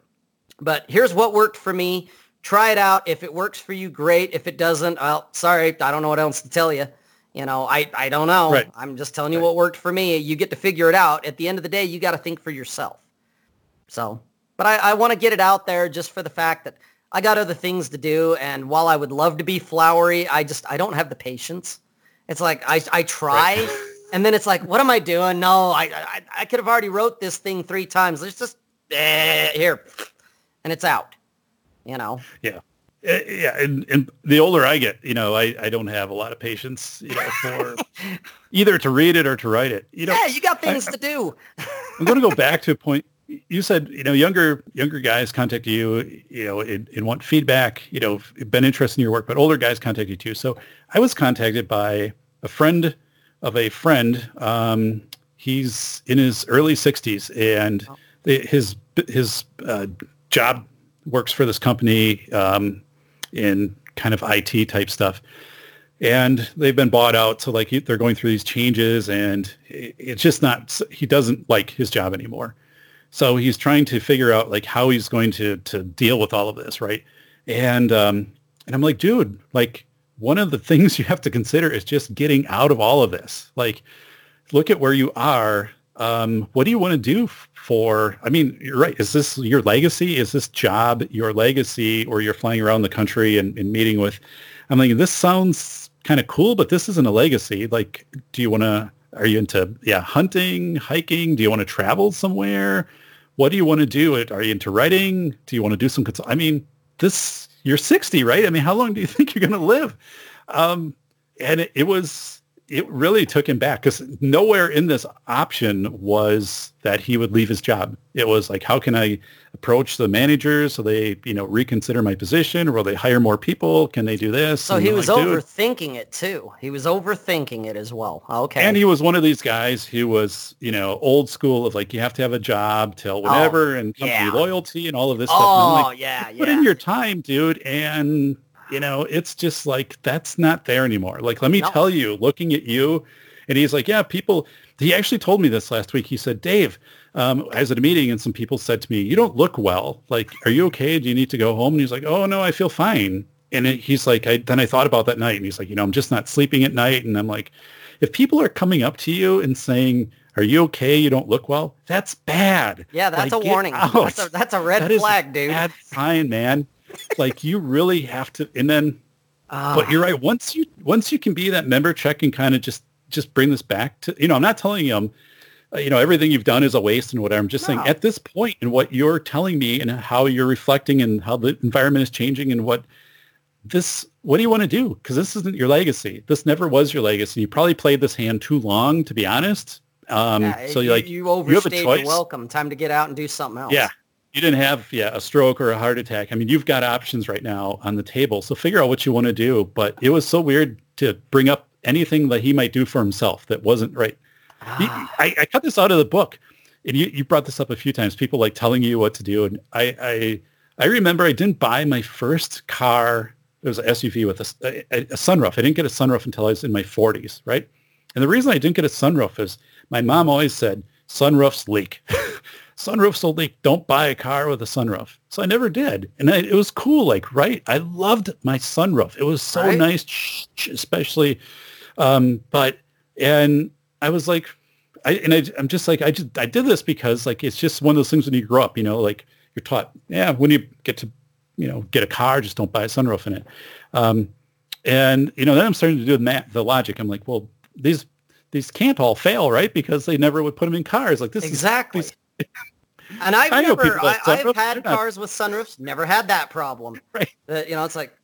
But here's what worked for me. Try it out. If it works for you, great. If it doesn't, well, sorry, I don't know what else to tell you. You know, I, I don't know. Right. I'm just telling you what worked for me. You get to figure it out. At the end of the day, you got to think for yourself. So, but I, I want to get it out there just for the fact that I got other things to do. And while I would love to be flowery, I just, I don't have the patience. It's like I, I try and then it's like, what am I doing? No, I, I, I could have already wrote this thing three times. Let's just, eh, here. And it's out, you know? Yeah. Uh, Yeah, and, and the older I get, you know, I, I don't have a lot of patience, you know, for either to read it or to write it. You know, Yeah, you got things to do. I'm going to go back to a point you said. You know, younger younger guys contact you, you know, and, and want feedback. You know, been interested in your work, but older guys contact you too. So I was contacted by a friend of a friend. Um, he's in his early 60s, and his his uh, job works for this company um, in kind of IT type stuff. and they've been bought out. So like he, they're going through these changes, and it's just not. He doesn't like his job anymore. So he's trying to figure out like how he's going to to deal with all of this, right? And um, and I'm like, dude, like one of the things you have to consider is just getting out of all of this. Like, look at where you are. Um, what do you want to do for? I mean, you're right. Is this your legacy? Is this job your legacy, or you're flying around the country and, and meeting with? I'm like, this sounds kind of cool, but this isn't a legacy. Like, do you want to? Are you into yeah hunting, hiking? Do you want to travel somewhere? What do you want to do? Are you into writing? Do you want to do some? Consult- I mean, this you're 60, right? I mean, how long do you think you're going to live? Um, and it, it was it really took him back because nowhere in this option was that he would leave his job. It was like, how can I approach the managers so they, you know, reconsider my position? Or will they hire more people? Can they do this? So and he was like, overthinking it too. He was overthinking it as well. Okay. And he was one of these guys who was, you know, old school of like, you have to have a job till whatever oh, and company yeah. loyalty and all of this stuff. And oh I'm like, yeah, yeah. put in your time, dude. And, you know, it's just like, that's not there anymore. Like, let me No. tell you, looking at you, and he's like, yeah, people, he actually told me this last week. He said, Dave, um, I was at a meeting and some people said to me, you don't look well. Like, are you okay? Do you need to go home? And he's like, oh, no, I feel fine. And it, he's like, I, then I thought about that night and he's like, you know, I'm just not sleeping at night. And I'm like, if people are coming up to you and saying, are you okay? You don't look well. That's bad. yeah, that's Like, a warning. That's a, that's a red That flag, dude. Bad sign, man. Like you really have to, and then Ah, but you're right. Once you once you can be that member check and kind of just just bring this back to you know, I'm not telling you, um, uh, you know, everything you've done is a waste and whatever. I'm just saying at this point in what you're telling me and how you're reflecting and how the environment is changing and what this what do you want to do? Because this isn't your legacy. This never was your legacy. You probably played this hand too long, to be honest. Um, yeah, so you, you like you have a choice. welcome. Time to get out and do something else. Yeah. You didn't have yeah a stroke or a heart attack. I mean, you've got options right now on the table. So figure out what you want to do. But it was so weird to bring up anything that he might do for himself that wasn't right. Ah, I, I cut this out of the book, and you, you brought this up a few times. People like telling you what to do, and I I, I remember I didn't buy my first car. It was an SUV with a, a, a sunroof. I didn't get a sunroof until I was in my 40s, right? And the reason I didn't get a sunroof is my mom always said sunroofs leak. sunroofs will leak. Don't buy a car with a sunroof. So I never did, and I, it was cool. Like right, I loved my sunroof. It was so Right. nice, especially. Um, but and I was like, I and I, I'm just like I just I did this because like it's just one of those things when you grow up, you know, like you're taught, yeah, when you get to, you know, get a car, just don't buy a sunroof in it. Um, and you know, then I'm starting to do the math, the logic. I'm like, well, these these can't all fail, right? Because they never would put them in cars. Like this exactly. is And I've I never, I, have I've had they're not- cars with sunroofs, never had that problem. Right. Uh, you know, it's like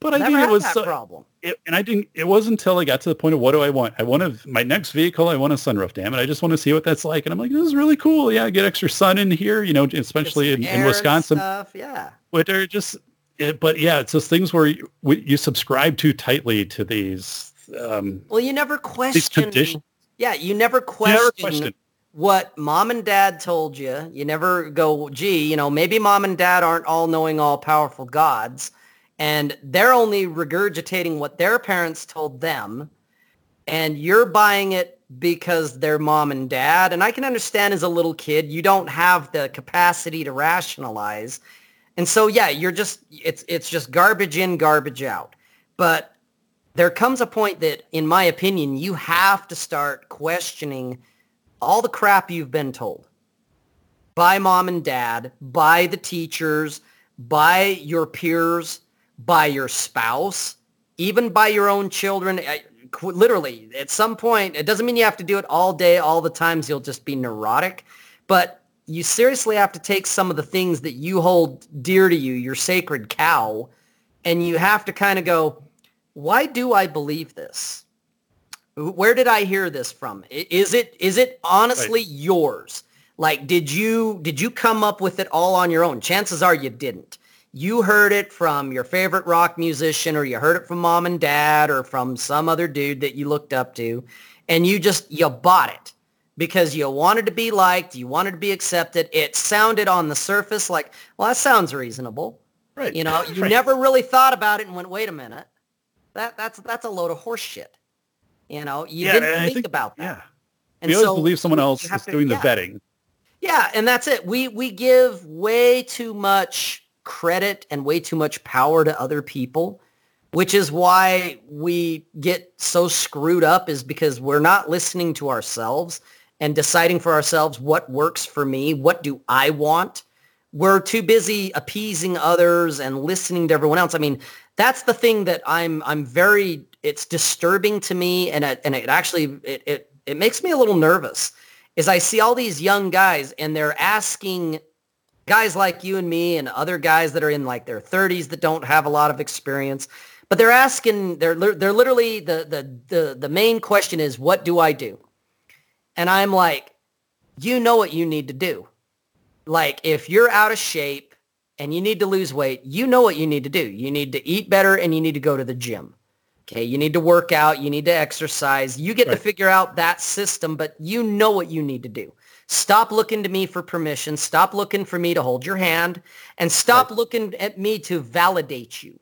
but I never think it was so, problem. it, and I didn't. It wasn't until I got to the point of what do I want? I want to my next vehicle. I want a sunroof. Damn it! I just want to see what that's like. And I'm like, this is really cool. Yeah, get extra sun in here. You know, especially in, in Wisconsin. Stuff. Yeah. Twitter just it, but yeah it's those things where you, you subscribe too tightly to these um Well, you never these question. conditions Yeah, you never question, never question what mom and dad told you. You never go, gee, you know, maybe mom and dad aren't all knowing, all powerful gods, and they're only regurgitating what their parents told them, and you're buying it because they're mom and dad. And I can understand as a little kid, you don't have the capacity to rationalize. And so, yeah, you're just, it's, it's just garbage in, garbage out. But there comes a point that, in my opinion, you have to start questioning all the crap you've been told by mom and dad, by the teachers, by your peers, by your spouse, even by your own children. I, literally, at some point, it doesn't mean you have to do it all day, all the times. You'll just be neurotic. But you seriously have to take some of the things that you hold dear to you, your sacred cow, and you have to kind of go, why do I believe this? Where did I hear this from? Is it is it honestly yours? Like did you did you come up with it all on your own? Chances are you didn't. You heard it from your favorite rock musician or you heard it from mom and dad or from some other dude that you looked up to and you just you bought it because you wanted to be liked, you wanted to be accepted. It sounded on the surface like, well that sounds reasonable. right You know, you Right. never really thought about it and went, wait a minute. That that's that's a load of horse shit. You know, you Yeah, didn't I think, about that. Yeah. And we always so believe someone else is to- doing the yeah. vetting. Yeah, and that's it. We we give way too much credit and way too much power to other people, which is why we get so screwed up is because we're not listening to ourselves and deciding for ourselves what works for me, what do I want? We're too busy appeasing others and listening to everyone else. I mean, that's the thing that I'm I'm very it's disturbing to me and it, and it actually it, it it makes me a little nervous is I see all these young guys and they're asking guys like you and me and other guys that are in like their 30s that don't have a lot of experience, but they're asking they're they're literally the the the the main question is what do I do? And I'm like, you know what you need to do. Like if you're out of shape and you need to lose weight, you know what you need to do. You need to eat better and you need to go to the gym. Okay, you need to work out, you need to exercise. You get to figure out that system, but you know what you need to do. Stop looking to me for permission. Stop looking for me to hold your hand and stop looking at me to validate you.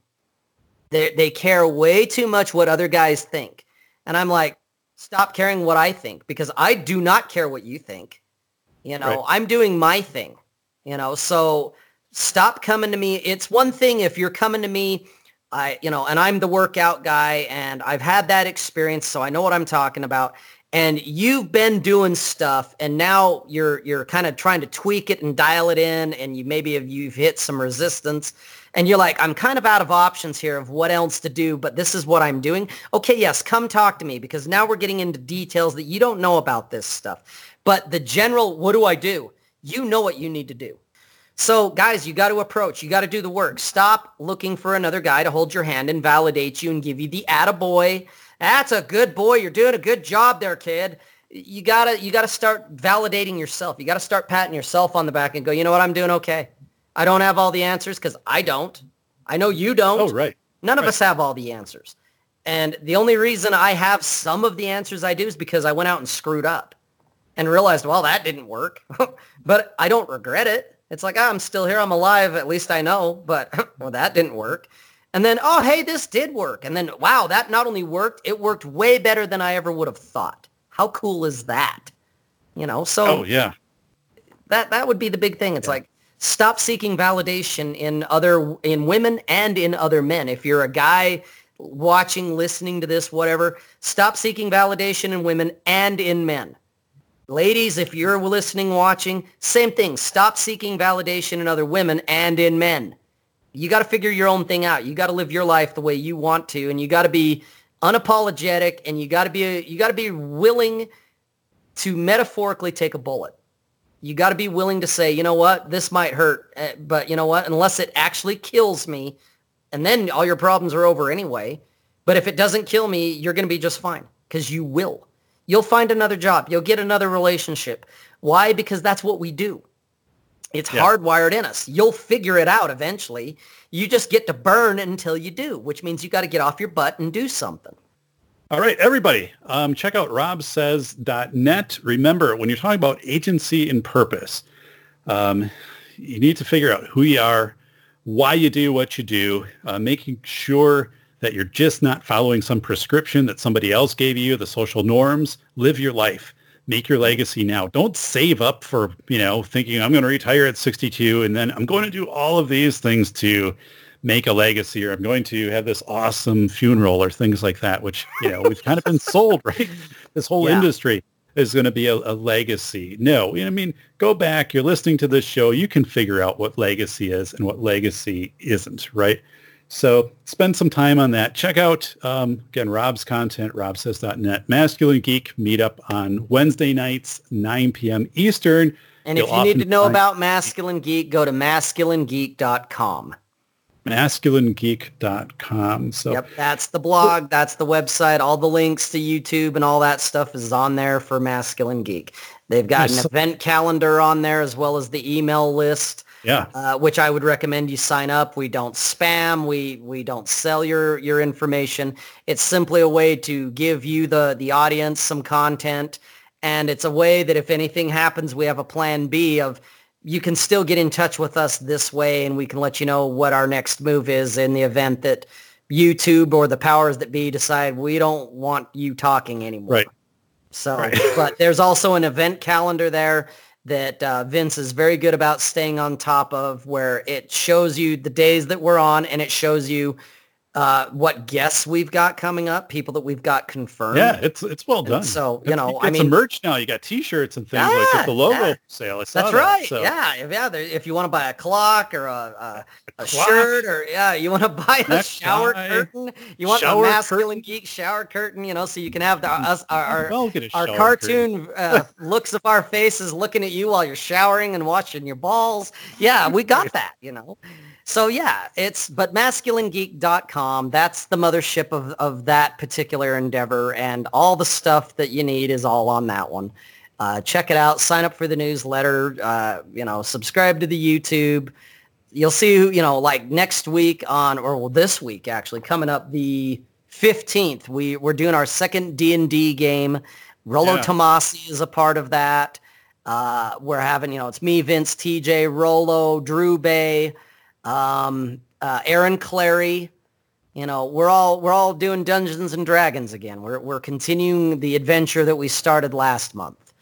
They, they care way too much what other guys think. And I'm like, stop caring what I think because I do not care what you think. You know, Right. I'm doing my thing, you know, so stop coming to me. It's one thing if you're coming to me, I, you know, and I'm the workout guy and I've had that experience, so I know what I'm talking about. And you've been doing stuff and now you're, you're kind of trying to tweak it and dial it in and you maybe have, you've hit some resistance and you're like, I'm kind of out of options here of what else to do, but this is what I'm doing. Okay, yes, come talk to me because now we're getting into details that you don't know about this stuff. But the general, what do I do? You know what you need to do. So guys, you got to approach. You got to do the work. Stop looking for another guy to hold your hand and validate you and give you the attaboy. That's a good boy. You're doing a good job there, kid. You gotta you gotta start validating yourself. You gotta start patting yourself on the back and go, you know what, I'm doing okay. I don't have all the answers because I don't. I know you don't. Oh, right. None of Right. us have all the answers. And the only reason I have some of the answers I do is because I went out and screwed up and realized, well, that didn't work. but I don't regret it. It's like, ah, I'm still here. I'm alive. At least I know. But well, that didn't work. And then, oh, hey, this did work. And then, wow, that not only worked, it worked way better than I ever would have thought. How cool is that? You know, so Oh, yeah. that that would be the big thing. It's like stop seeking validation in other in women and in other men. If you're a guy watching, listening to this, whatever, stop seeking validation in women and in men. Ladies, if you're listening, watching, same thing. Stop seeking validation in other women and in men. You got to figure your own thing out. You got to live your life the way you want to, and you got to be unapologetic, and you got to be you got to be willing to metaphorically take a bullet. You got to be willing to say, you know what, this might hurt, eh, but you know what, unless it actually kills me, and then all your problems are over anyway. But if it doesn't kill me, you're going to be just fine because you will. You'll find another job. You'll get another relationship. Why? Because that's what we do. It's Yeah. hardwired in us. You'll figure it out eventually. You just get to burn until you do, which means you got to get off your butt and do something. All right, everybody, um, check out robsays.net. Remember, when you're talking about agency and purpose, um, you need to figure out who you are, why you do what you do, uh, making sure that you're just not following some prescription that somebody else gave you, the social norms. Live your life. Make your legacy now. Don't save up for, you know, thinking I'm going to retire at 62 and then I'm going to do all of these things to make a legacy or I'm going to have this awesome funeral or things like that, which, you know, we've kind of been sold, right? This whole Yeah. industry is going to be a, a legacy. No, I mean, go back, you're listening to this show, you can figure out what legacy is and what legacy isn't, right? So spend some time on that. Check out, um, again, Rob's content, robsays.net. Masculine Geek meetup on Wednesday nights, 9 p.m. Eastern. And You'll if you need to know find- about Masculine Geek, go to masculinegeek.com. masculinegeek.com. So Yep, that's the blog, that's the website. All the links to YouTube and all that stuff is on there for Masculine Geek. They've got an event calendar on there as well as the email list, yeah, uh, which I would recommend you sign up. We don't spam. We we don't sell your your information. It's simply a way to give you the the audience some content, and it's a way that if anything happens, we have a plan B of you can still get in touch with us this way and we can let you know what our next move is in the event that YouTube or the powers that be decide we don't want you talking anymore. Right. So, Right. but there's also an event calendar there that uh, Vince is very good about staying on top of where it shows you the days that we're on and it shows you uh, what guests we've got coming up, people that we've got confirmed. Yeah, it's it's well And done. so, you know, you I mean- some merch now. You got T-shirts and things like Yeah, with the logo yeah. sale. That's that, right. so- Yeah, if, yeah. There, if you want to buy a clock or a, a, a, clock. shirt or yeah, you want to buy a Necktie. shower curtain. You want Shower a masculine geek shower curtain. You know, so you can have the, us our our, a our cartoon uh, looks of our faces looking at you while you're showering and watching your balls. Yeah, we got that. You know. So yeah, it's but masculinegeek.com. That's the mothership of, of that particular endeavor, and all the stuff that you need is all on that one. Uh, check it out. Sign up for the newsletter. Uh, you know, subscribe to the YouTube. You'll see, you know, like next week on, or well, this week actually, coming up the 15th, we, we're doing our second D&D game. Rollo Yeah. Tomassi is a part of that. Uh, we're having, you know, it's me, Vince, TJ, Rollo, Drew Bay, um, uh, Aaron Clarey. You know, we're all we're all doing Dungeons and Dragons again. We're we're continuing the adventure that we started last month,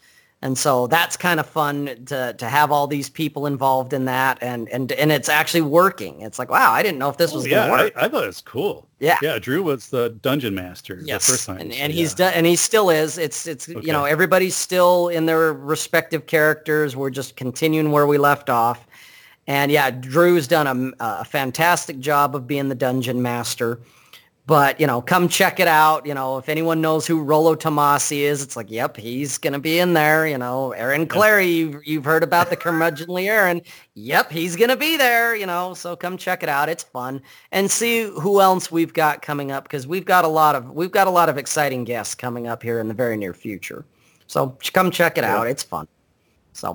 and so that's kind of fun to to have all these people involved in that, and and and it's actually working. It's like, wow, I didn't know if this Oh, was yeah, gonna work. I, I thought it was cool. Yeah. yeah. Drew was the dungeon master yes, the first time, and, and yeah. he's done, and he still is. It's it's Okay. you know everybody's still in their respective characters. We're just continuing where we left off, and yeah, Drew's done a, a fantastic job of being the dungeon master. But you know, come check it out. You know, if anyone knows who Rollo Tomassi is, it's like, yep, he's gonna be in there. You know, Aaron Clarey, you've, you've heard about the curmudgeonly Aaron. Yep, he's gonna be there. You know, so come check it out. It's fun and see who else we've got coming up because we've got a lot of we've got a lot of exciting guests coming up here in the very near future. So come check it out. It's fun. So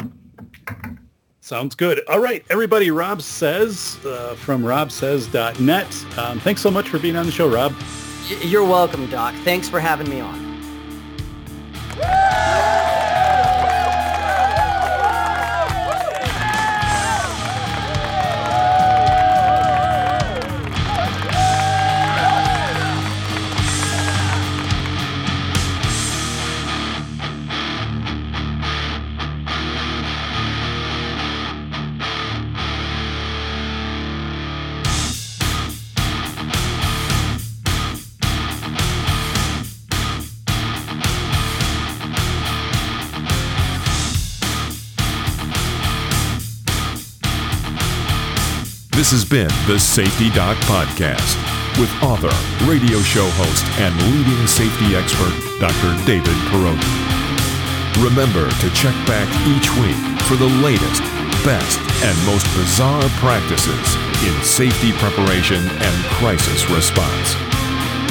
Sounds good. All right, everybody. Rob says uh, from robsays.net. Um, thanks so much for being on the show, Rob. you're welcome, Doc. Thanks for having me on. This has been the Safety Doc Podcast with author, radio show host, and leading safety expert, Dr. David Perrodin. Remember to check back each week for the latest, best, and most bizarre practices in safety preparation and crisis response.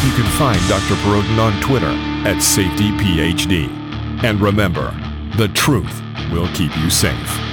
You can find Dr. Perrodin on Twitter at SafetyPhD. And remember, the truth will keep you safe.